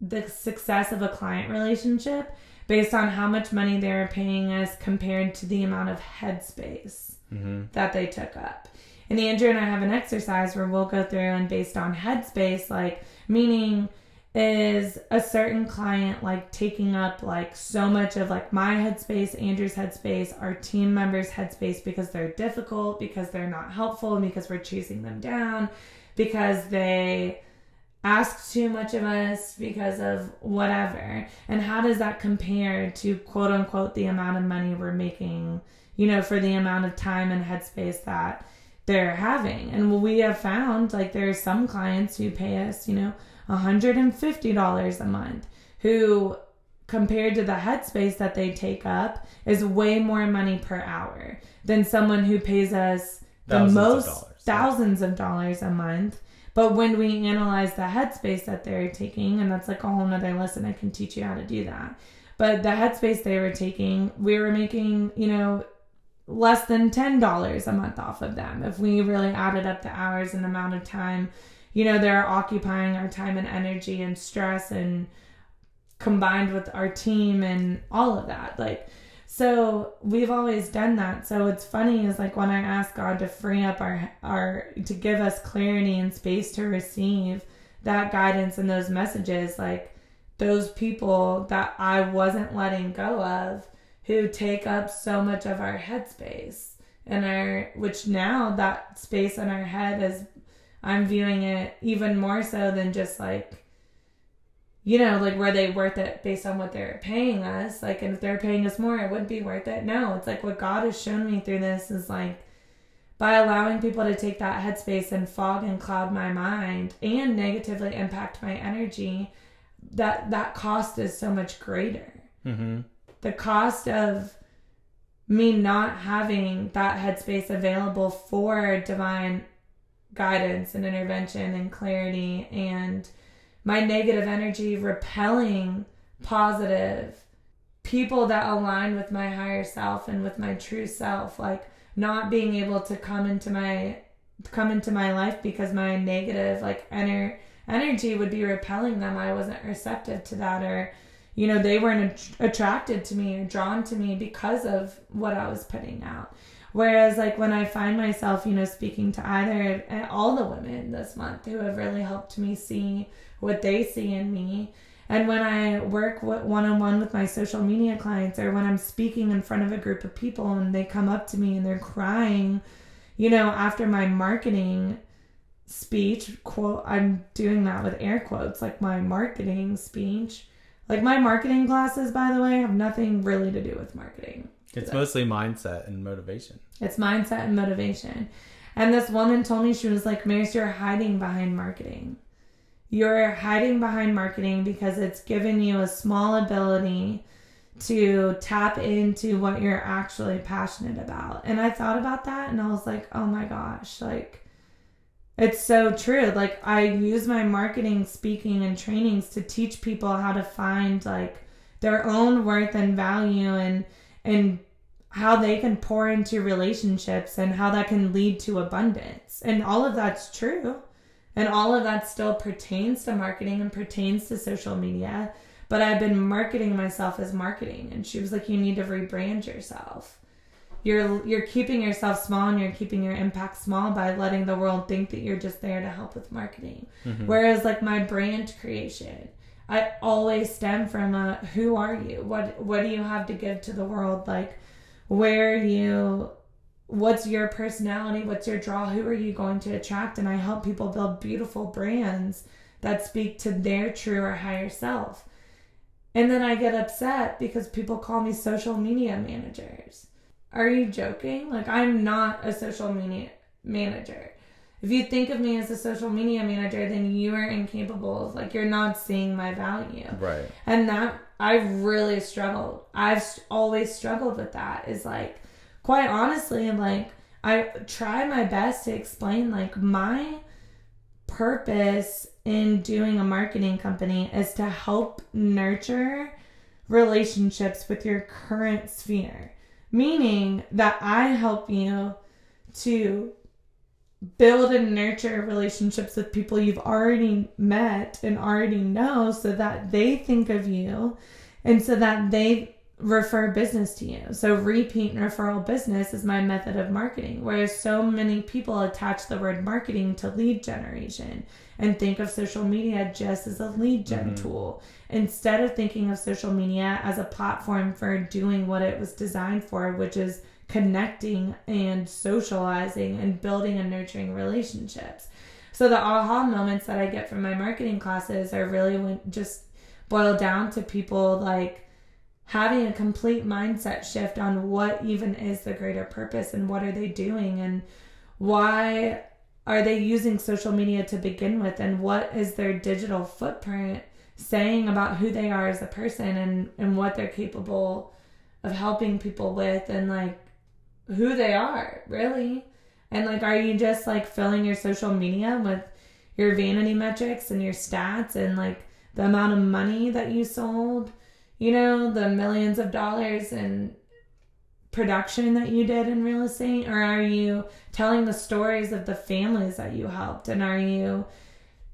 the success of a client relationship based on how much money they were paying us compared to the amount of headspace Mm-hmm. that they took up. And Andrew and I have an exercise where we'll go through and based on headspace, like meaning is a certain client like taking up like so much of like my headspace, Andrew's headspace, our team members' headspace because they're difficult, because they're not helpful, and because we're chasing them down, because they ask too much of us because of whatever. And how does that compare to quote unquote the amount of money we're making, you know, for the amount of time and headspace that they're having? And we have found like there are some clients who pay us, you know, $150 a month who compared to the headspace that they take up is way more money per hour than someone who pays us the Thousands of most dollars. thousands of dollars a month but when we analyze the headspace that they're taking and that's like a whole nother lesson i can teach you how to do that but the headspace they were taking we were making you know less than $10 a month off of them. If we really added up the hours and amount of time you know they're occupying our time and energy and stress and combined with our team and all of that like so we've always done that. So it's funny is like when i ask god to free up our our to give us clarity and space to receive that guidance and those messages like those people that i wasn't letting go of who take up so much of our headspace and our which now that space in our head is i'm viewing it even more so than just like you know, like were they worth it based on what they're paying us? Like, and if they're paying us more, it would be worth it. No, it's like what God has shown me through this is like by allowing people to take that headspace and fog and cloud my mind and negatively impact my energy, that that cost is so much greater. Mm-hmm. The cost of me not having that headspace available for divine guidance and intervention and clarity and my negative energy repelling positive people that align with my higher self and with my true self like not being able to come into my come into my life because my negative like ener- energy would be repelling them. I wasn't receptive to that or you know they weren't attracted to me or drawn to me because of what i was putting out whereas like when i find myself you know speaking to either uh, all the women this month who have really helped me see what they see in me and when I work one on one with my social media clients, or when I'm speaking in front of a group of people and they come up to me and they're crying, you know, after my marketing speech, quote, I'm doing that with air quotes, like my marketing speech. Like my marketing classes, by the way, have nothing really to do with marketing. It's mostly mindset and motivation. It's mindset and motivation. And this woman told me, she was like, Maris, you're hiding behind marketing you're hiding behind marketing because it's given you a small ability to tap into what you're actually passionate about. And I thought about that and I was like, oh my gosh, like it's so true. Like I use my marketing, speaking, and trainings to teach people how to find like their own worth and value and and how they can pour into relationships and how that can lead to abundance. And all of that's true. And all of that still pertains to marketing and pertains to social media. But I've been marketing myself as marketing. And she was like, you need to rebrand yourself. You're you're keeping yourself small and you're keeping your impact small by letting the world think that you're just there to help with marketing. Mm-hmm. Whereas like my brand creation, I always stem from a who are you? What what do you have to give to the world? Like where are you what's your personality what's your draw who are you going to attract and i help people build beautiful brands that speak to their true or higher self and then i get upset because people call me social media managers are you joking like i'm not a social media manager if you think of me as a social media manager, then you are incapable of like you're not seeing my value. Right. And that I really struggled. I've always struggled with that. Is like, quite honestly, like I try my best to explain like my purpose in doing a marketing company is to help nurture relationships with your current sphere. Meaning that I help you to build and nurture relationships with people you've already met and already know so that they think of you and so that they refer business to you. So repeat and referral business is my method of marketing. Whereas so many people attach the word marketing to lead generation and think of social media just as a lead general mm-hmm. tool instead of thinking of social media as a platform for doing what it was designed for, which is connecting and socializing and building and nurturing relationships. So the aha moments that I get from my marketing classes are really just boil down to people like having a complete mindset shift on what even is the greater purpose and what are they doing and why are they using social media to begin with and what is their digital footprint saying about who they are as a person and and what they're capable of helping people with and like who they are really. And like are you just like filling your social media with your vanity metrics and your stats and like the amount of money that you sold you know the millions of dollars in production that you did in real estate? Or are you telling the stories of the families that you helped? And are you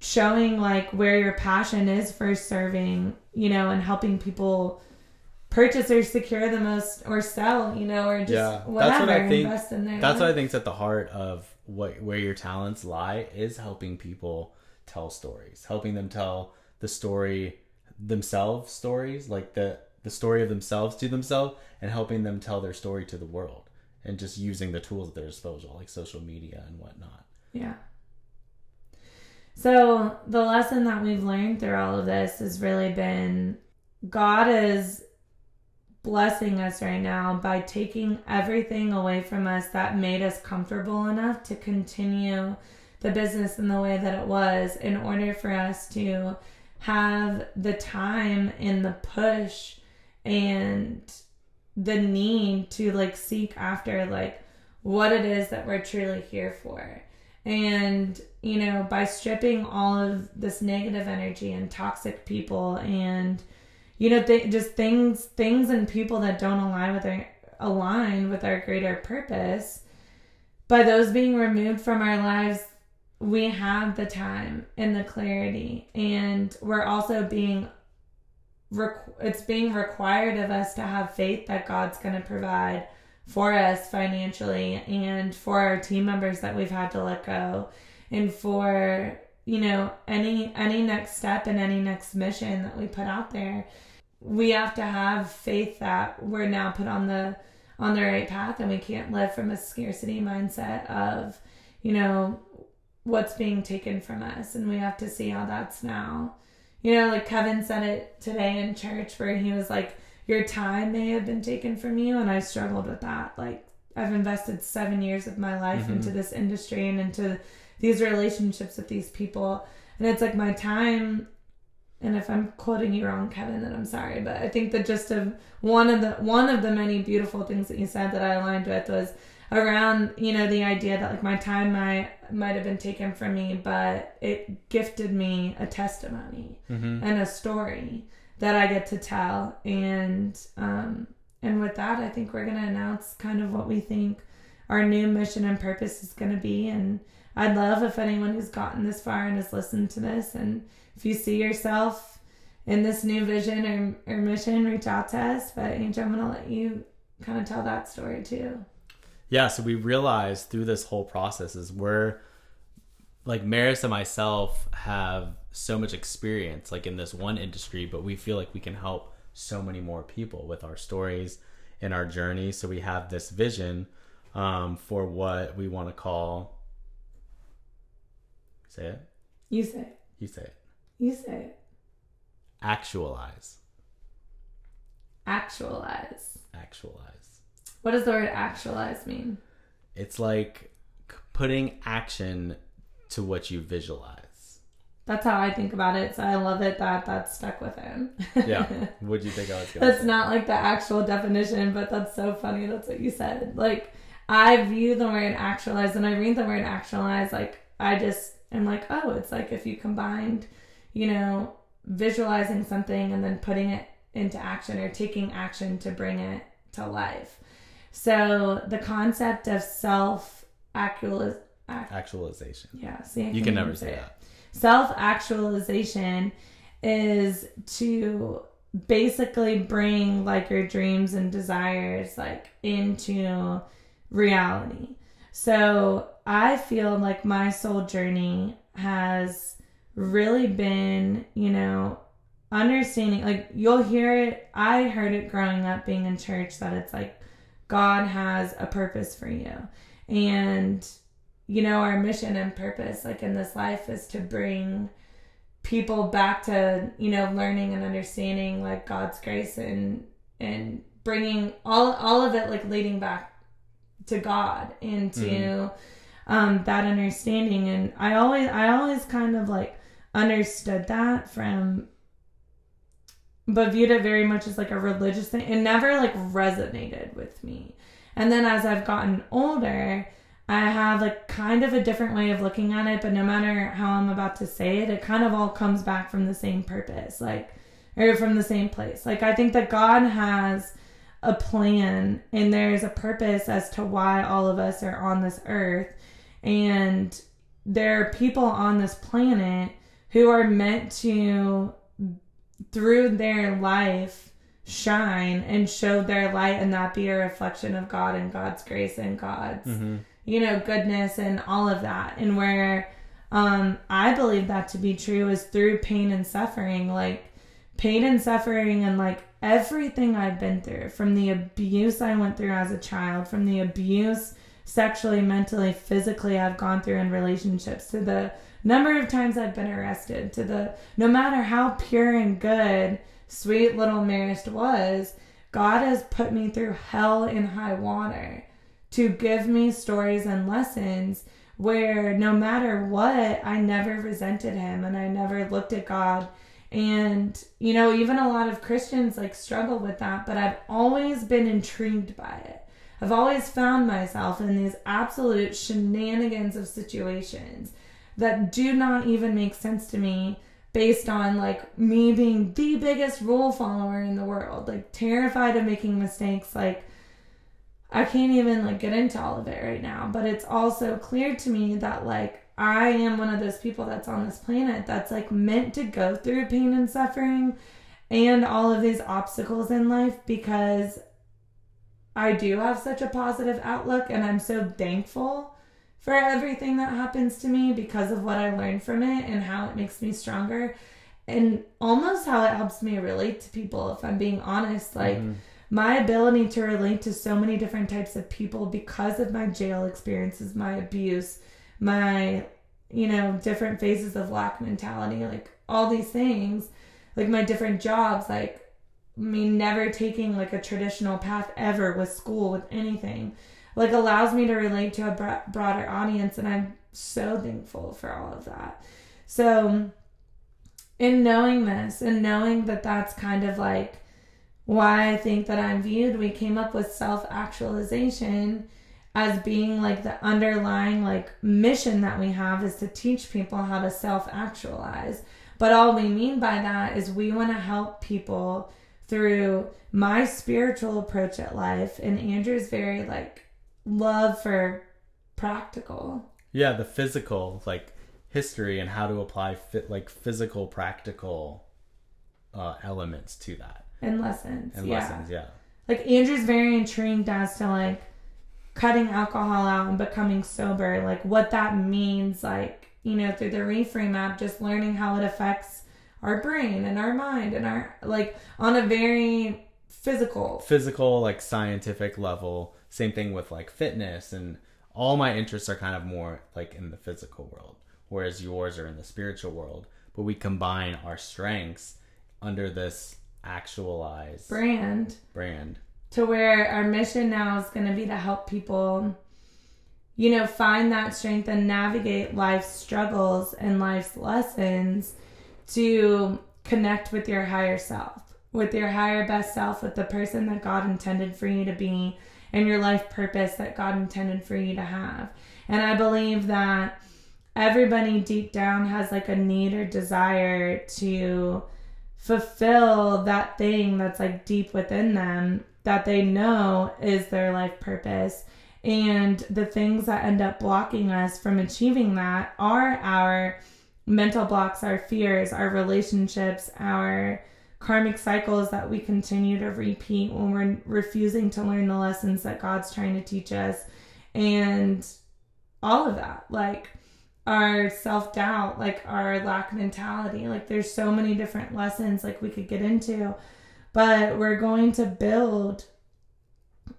showing like where your passion is for serving you know and helping people purchase or secure the most or sell you know or just Yeah, that's whatever what I think- invest in their That's what I life. think is at the heart of what where your talents lie is helping people tell stories, helping them tell the story themselves stories, like the the story of themselves to themselves, and helping them tell their story to the world, and just using the tools at their disposal, like social media and whatnot. Yeah. So the lesson that we've learned through all of this has really been God is blessing us right now by taking everything away from us that made us comfortable enough to continue the business in the way that it was in order for us to have the time and the push and the need to like seek after like what it is that we're truly here for. And, you know, by stripping all of this negative energy and toxic people and, you know, th- just things, things and people that don't align with our, align with our greater purpose, by those being removed from our lives, we have the time and the clarity. And we're also being, it's being required of us to have faith that God's going to provide for us financially and for our team members that we've had to let go and for you know any any next step and any next mission that we put out there we have to have faith that we're now put on the on the right path and we can't live from a scarcity mindset of you know what's being taken from us and we have to see how that's now you know like kevin said it today in church where he was like your time may have been taken from you and i struggled with that like i've invested seven years of my life Mhm. into this industry and into these relationships with these people and it's like my time and if i'm quoting you wrong kevin then i'm sorry but i think the gist of one of the one of the many beautiful things that you said that i aligned with was around you know the idea that like my time might might have been taken from me but it gifted me a testimony Mm-hmm. and a story that I get to tell. And um, and with that, I think we're gonna announce kind of what we think our new mission and purpose is gonna be. And I'd love if anyone who's gotten this far and has listened to this, and if you see yourself in this new vision or, or mission, reach out to us. But Angel, I'm gonna let you kind of tell that story too. Yeah, so we realized through this whole process is we're like Maris and myself have so much experience like in this one industry, but we feel like we can help so many more people with our stories and our journey. So we have this vision um, for what we want to call. Say it. You say it. You say it. You say it. Actualize. Actualize. Actualize. What does the word actualize mean? It's like putting action to what you visualize. That's how I think about it. So I love it that that's stuck with him. Yeah. What do you think I was going That's not like the actual definition, but that's so funny. That's what you said. Like, I view the word actualize, and I read the word actualize, like, I just am like, oh, it's like if you combined, you know, visualizing something and then putting it into action or taking action to bring it to life. So the concept of self actualize. Actualization. Yeah, see, You can never say it. that. Self actualization is to basically bring like your dreams and desires like into reality. So I feel like my soul journey has really been, you know, understanding like you'll hear it I heard it growing up being in church that it's like God has a purpose for you. And you know, our mission and purpose like in this life is to bring people back to, you know, learning and understanding like God's grace and and bringing all all of it like leading back to God and to Mhm. um that understanding and I always I always kind of like understood that from but viewed it very much as like a religious thing. It never like resonated with me. And then as I've gotten older, I have like kind of a different way of looking at it, but no matter how I'm about to say it, it kind of all comes back from the same purpose, like or from the same place. Like I think that God has a plan and there's a purpose as to why all of us are on this earth and there are people on this planet who are meant to through their life shine and show their light and that be a reflection of God and God's grace and God's Mm-hmm. you know goodness and all of that and where um I believe that to be true is through pain and suffering like pain and suffering and like everything I've been through from the abuse I went through as a child from the abuse sexually mentally physically I've gone through in relationships to the number of times I've been arrested to the no matter how pure and good sweet little Marist was God has put me through hell and high water to give me stories and lessons where no matter what, I never resented him and I never looked at God. And, you know, even a lot of Christians like struggle with that, but I've always been intrigued by it. I've always found myself in these absolute shenanigans of situations that do not even make sense to me based on like me being the biggest rule follower in the world, like terrified of making mistakes, like I can't even like get into all of it right now, but it's also clear to me that like I am one of those people that's on this planet that's like meant to go through pain and suffering and all of these obstacles in life because I do have such a positive outlook and I'm so thankful for everything that happens to me because of what I learned from it and how it makes me stronger and almost how it helps me relate to people if I'm being honest like Mhm. my ability to relate to so many different types of people because of my jail experiences, my abuse, my, you know, different phases of lack mentality, like all these things, like my different jobs, like me never taking like a traditional path ever with school, with anything, like allows me to relate to a broader audience. And I'm so thankful for all of that. So, in knowing this and knowing that that's kind of like, why I think that I'm viewed, we came up with self actualization as being like the underlying like mission that we have is to teach people how to self actualize. But all we mean by that is we want to help people through my spiritual approach at life and Andrew's very like love for practical. Yeah, the physical like history and how to apply fit like physical practical uh, elements to that And lessons. and yeah. lessons. Yeah. like Andrew's very intrigued as to like cutting alcohol out and becoming sober, like what that means, like, you know, through the reframe app, just learning how it affects our brain and our mind and our like on a very physical physical like scientific level same thing with like fitness and all my interests are kind of more like in the physical world whereas yours are in the spiritual world. But we combine our strengths under this actualized brand. brand. To where our mission now is going to be to help people you know, find that strength and navigate life's struggles and life's lessons to connect with your higher self, with your higher best self, with the person that God intended for you to be and your life purpose that God intended for you to have. And I believe that everybody deep down has like a need or desire to fulfill that thing that's like deep within them that they know is their life purpose. And the things that end up blocking us from achieving that are our mental blocks, our fears, our relationships, our karmic cycles that we continue to repeat when we're refusing to learn the lessons that God's trying to teach us. And all of that. Like, our self doubt, like our lack mentality. Like there's so many different lessons like we could get into, but we're going to build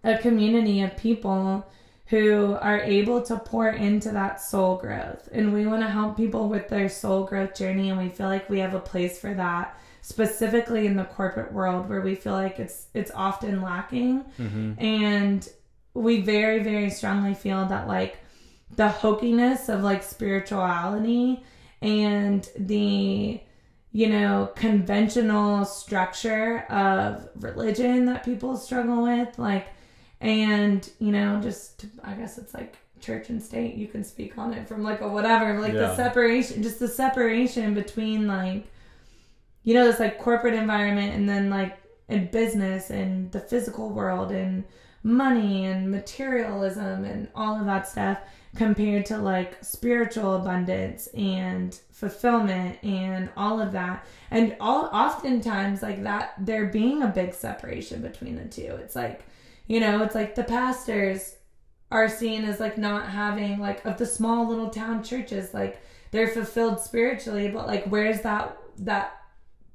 a community of people who are able to pour into that soul growth. And we want to help people with their soul growth journey and we feel like we have a place for that specifically in the corporate world where we feel like it's it's often lacking. Mm-hmm. And we very very strongly feel that like the hokiness of like spirituality and the you know conventional structure of religion that people struggle with like and you know just i guess it's like church and state you can speak on it from like a whatever like yeah. the separation just the separation between like you know this like corporate environment and then like in business and the physical world and money and materialism and all of that stuff compared to like spiritual abundance and fulfillment and all of that and all oftentimes like that there being a big separation between the two it's like you know it's like the pastors are seen as like not having like of the small little town churches like they're fulfilled spiritually but like where's that that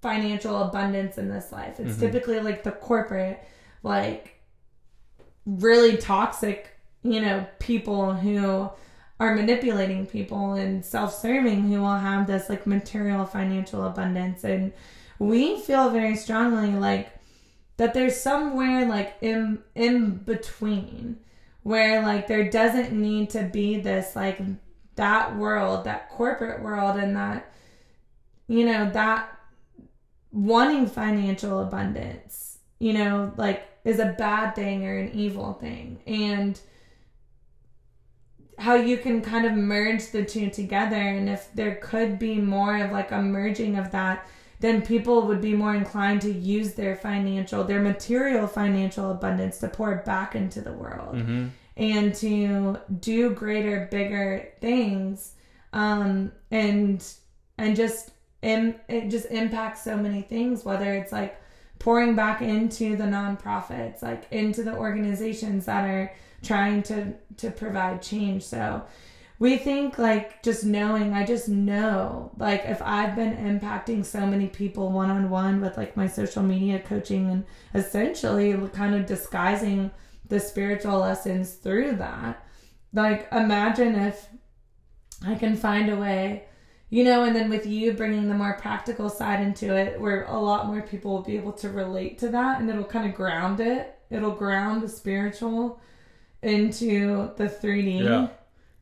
financial abundance in this life it's mm-hmm. typically like the corporate like really toxic you know, people who are manipulating people and self-serving who will have this like material financial abundance and we feel very strongly like that there's somewhere like in in between where like there doesn't need to be this like that world that corporate world and that you know that wanting financial abundance you know like is a bad thing or an evil thing. And how you can kind of merge the two together. And if there could be more of like a merging of that then people would be more inclined to use their financial their material financial abundance to pour back into the world mm-hmm. and to do greater bigger things um and and just and it just impacts so many things whether it's like pouring back into the nonprofits like into the organizations that are trying to to provide change. So we think like just knowing, I just know like if I've been impacting so many people one on one with like my social media coaching and essentially kind of disguising the spiritual lessons through that. Like imagine if I can find a way you know, and then with you bringing the more practical side into it, where a lot more people will be able to relate to that and it'll kind of ground it. It'll ground the spiritual into the 3D. Yeah.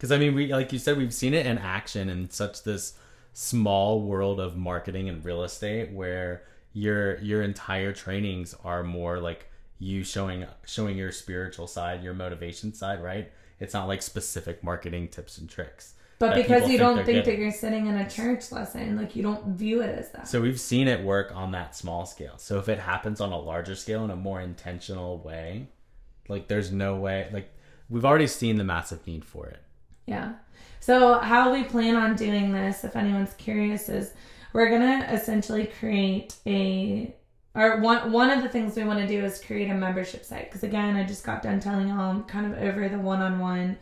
Because I mean, we like you said, we've seen it in action in such this small world of marketing and real estate where your your entire trainings are more like you showing showing your spiritual side, your motivation side, right? It's not like specific marketing tips and tricks. But because you don't think that you're sitting in a church lesson, like you don't view it as that. So we've seen it work on that small scale. So if it happens on a larger scale in a more intentional way, like there's no way like we've already seen the massive need for it. Yeah. So how we plan on doing this, if anyone's curious, is we're gonna essentially create a or one one of the things we want to do is create a membership site because again I just got done telling y'all I'm kind of over the one on one.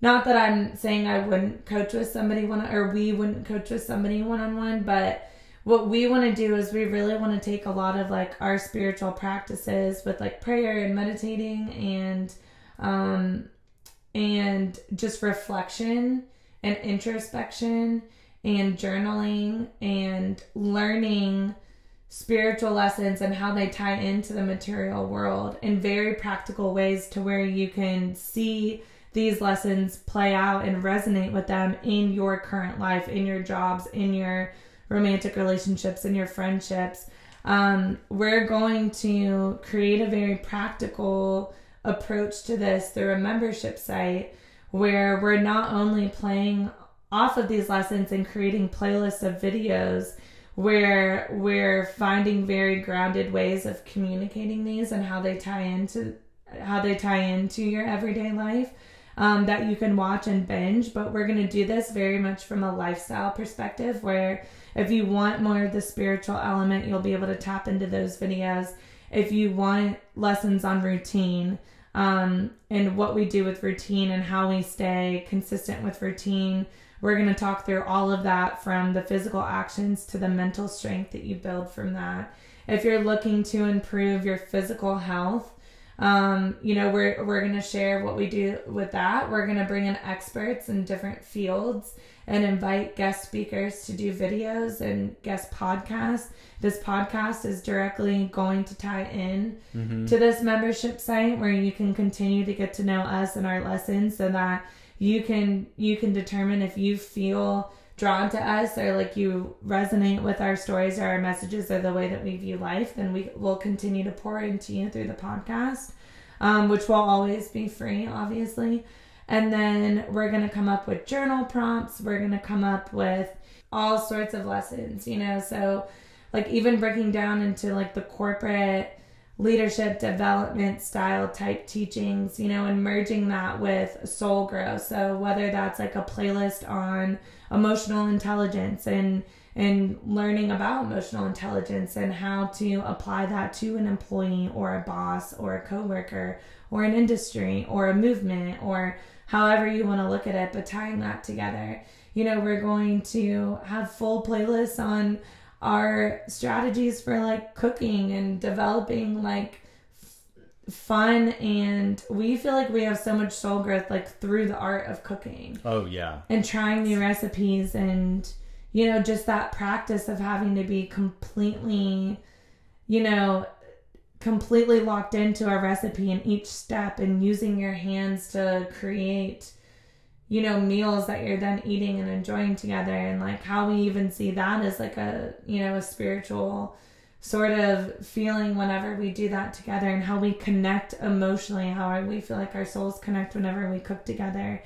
Not that I'm saying I wouldn't coach with somebody one or we wouldn't coach with somebody one on one, but what we want to do is we really want to take a lot of like our spiritual practices with like prayer and meditating and um, and just reflection and introspection and journaling and learning spiritual lessons and how they tie into the material world in very practical ways to where you can see these lessons play out and resonate with them in your current life, in your jobs, in your romantic relationships, in your friendships. Um, we're going to create a very practical approach to this through a membership site where we're not only playing off of these lessons and creating playlists of videos where we're finding very grounded ways of communicating these and how they tie into how they tie into your everyday life um, that you can watch and binge. But we're going to do this very much from a lifestyle perspective where if you want more of the spiritual element you'll be able to tap into those videos. If you want lessons on routine um, and what we do with routine and how we stay consistent with routine we're going to talk through all of that from the physical actions to the mental strength that you build from that. If you're looking to improve your physical health, um, you know, we're, we're going to share what we do with that. We're going to bring in experts in different fields and invite guest speakers to do videos and guest podcasts. This podcast is directly going to tie in mm-hmm. to this membership site where you can continue to get to know us and our lessons so that you can you can determine if you feel drawn to us or like you resonate with our stories or our messages or the way that we view life, then we will continue to pour into you through the podcast, um, which will always be free, obviously. And then we're going to come up with journal prompts. We're going to come up with all sorts of lessons, you know, so like even breaking down into like the corporate leadership development style type teachings, you know, and merging that with soul growth. So whether that's like a playlist on emotional intelligence and and learning about emotional intelligence and how to apply that to an employee or a boss or a coworker or an industry or a movement or however you want to look at it, but tying that together. You know, we're going to have full playlists on our strategies for like cooking and developing like f- fun and we feel like we have so much soul growth like through the art of cooking. Oh yeah. And trying new recipes and you know just that practice of having to be completely you know completely locked into a recipe in each step and using your hands to create you know meals that you're then eating and enjoying together and like how we even see that as like a you know a spiritual sort of feeling whenever we do that together and how we connect emotionally how we feel like our souls connect whenever we cook together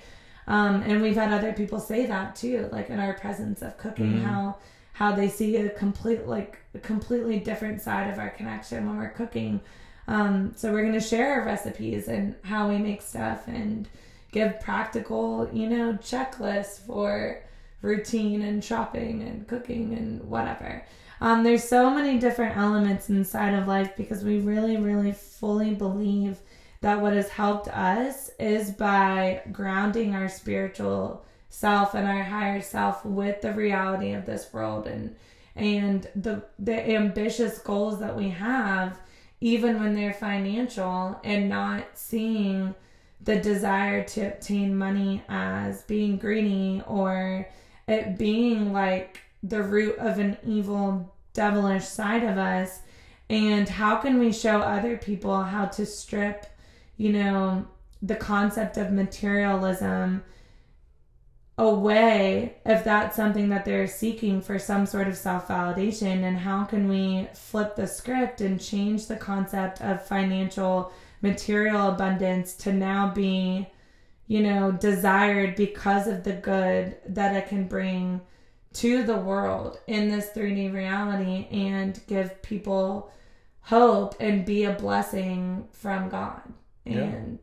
um, and we've had other people say that too like in our presence of cooking mm-hmm. how how they see a complete like a completely different side of our connection when we're cooking um, so we're going to share our recipes and how we make stuff and give practical, you know, checklists for routine and shopping and cooking and whatever. Um, there's so many different elements inside of life because we really, really fully believe that what has helped us is by grounding our spiritual self and our higher self with the reality of this world and and the the ambitious goals that we have even when they're financial and not seeing the desire to obtain money as being greedy or it being like the root of an evil, devilish side of us. And how can we show other people how to strip, you know, the concept of materialism away if that's something that they're seeking for some sort of self validation? And how can we flip the script and change the concept of financial material abundance to now be, you know, desired because of the good that it can bring to the world in this 3D reality and give people hope and be a blessing from God. Yeah. And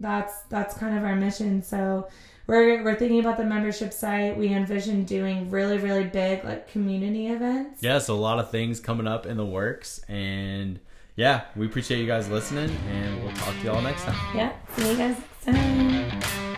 that's that's kind of our mission. So we're we're thinking about the membership site. We envision doing really really big like community events. Yeah, so a lot of things coming up in the works and yeah, we appreciate you guys listening, and we'll talk to y'all next time. Yeah, see you guys next time.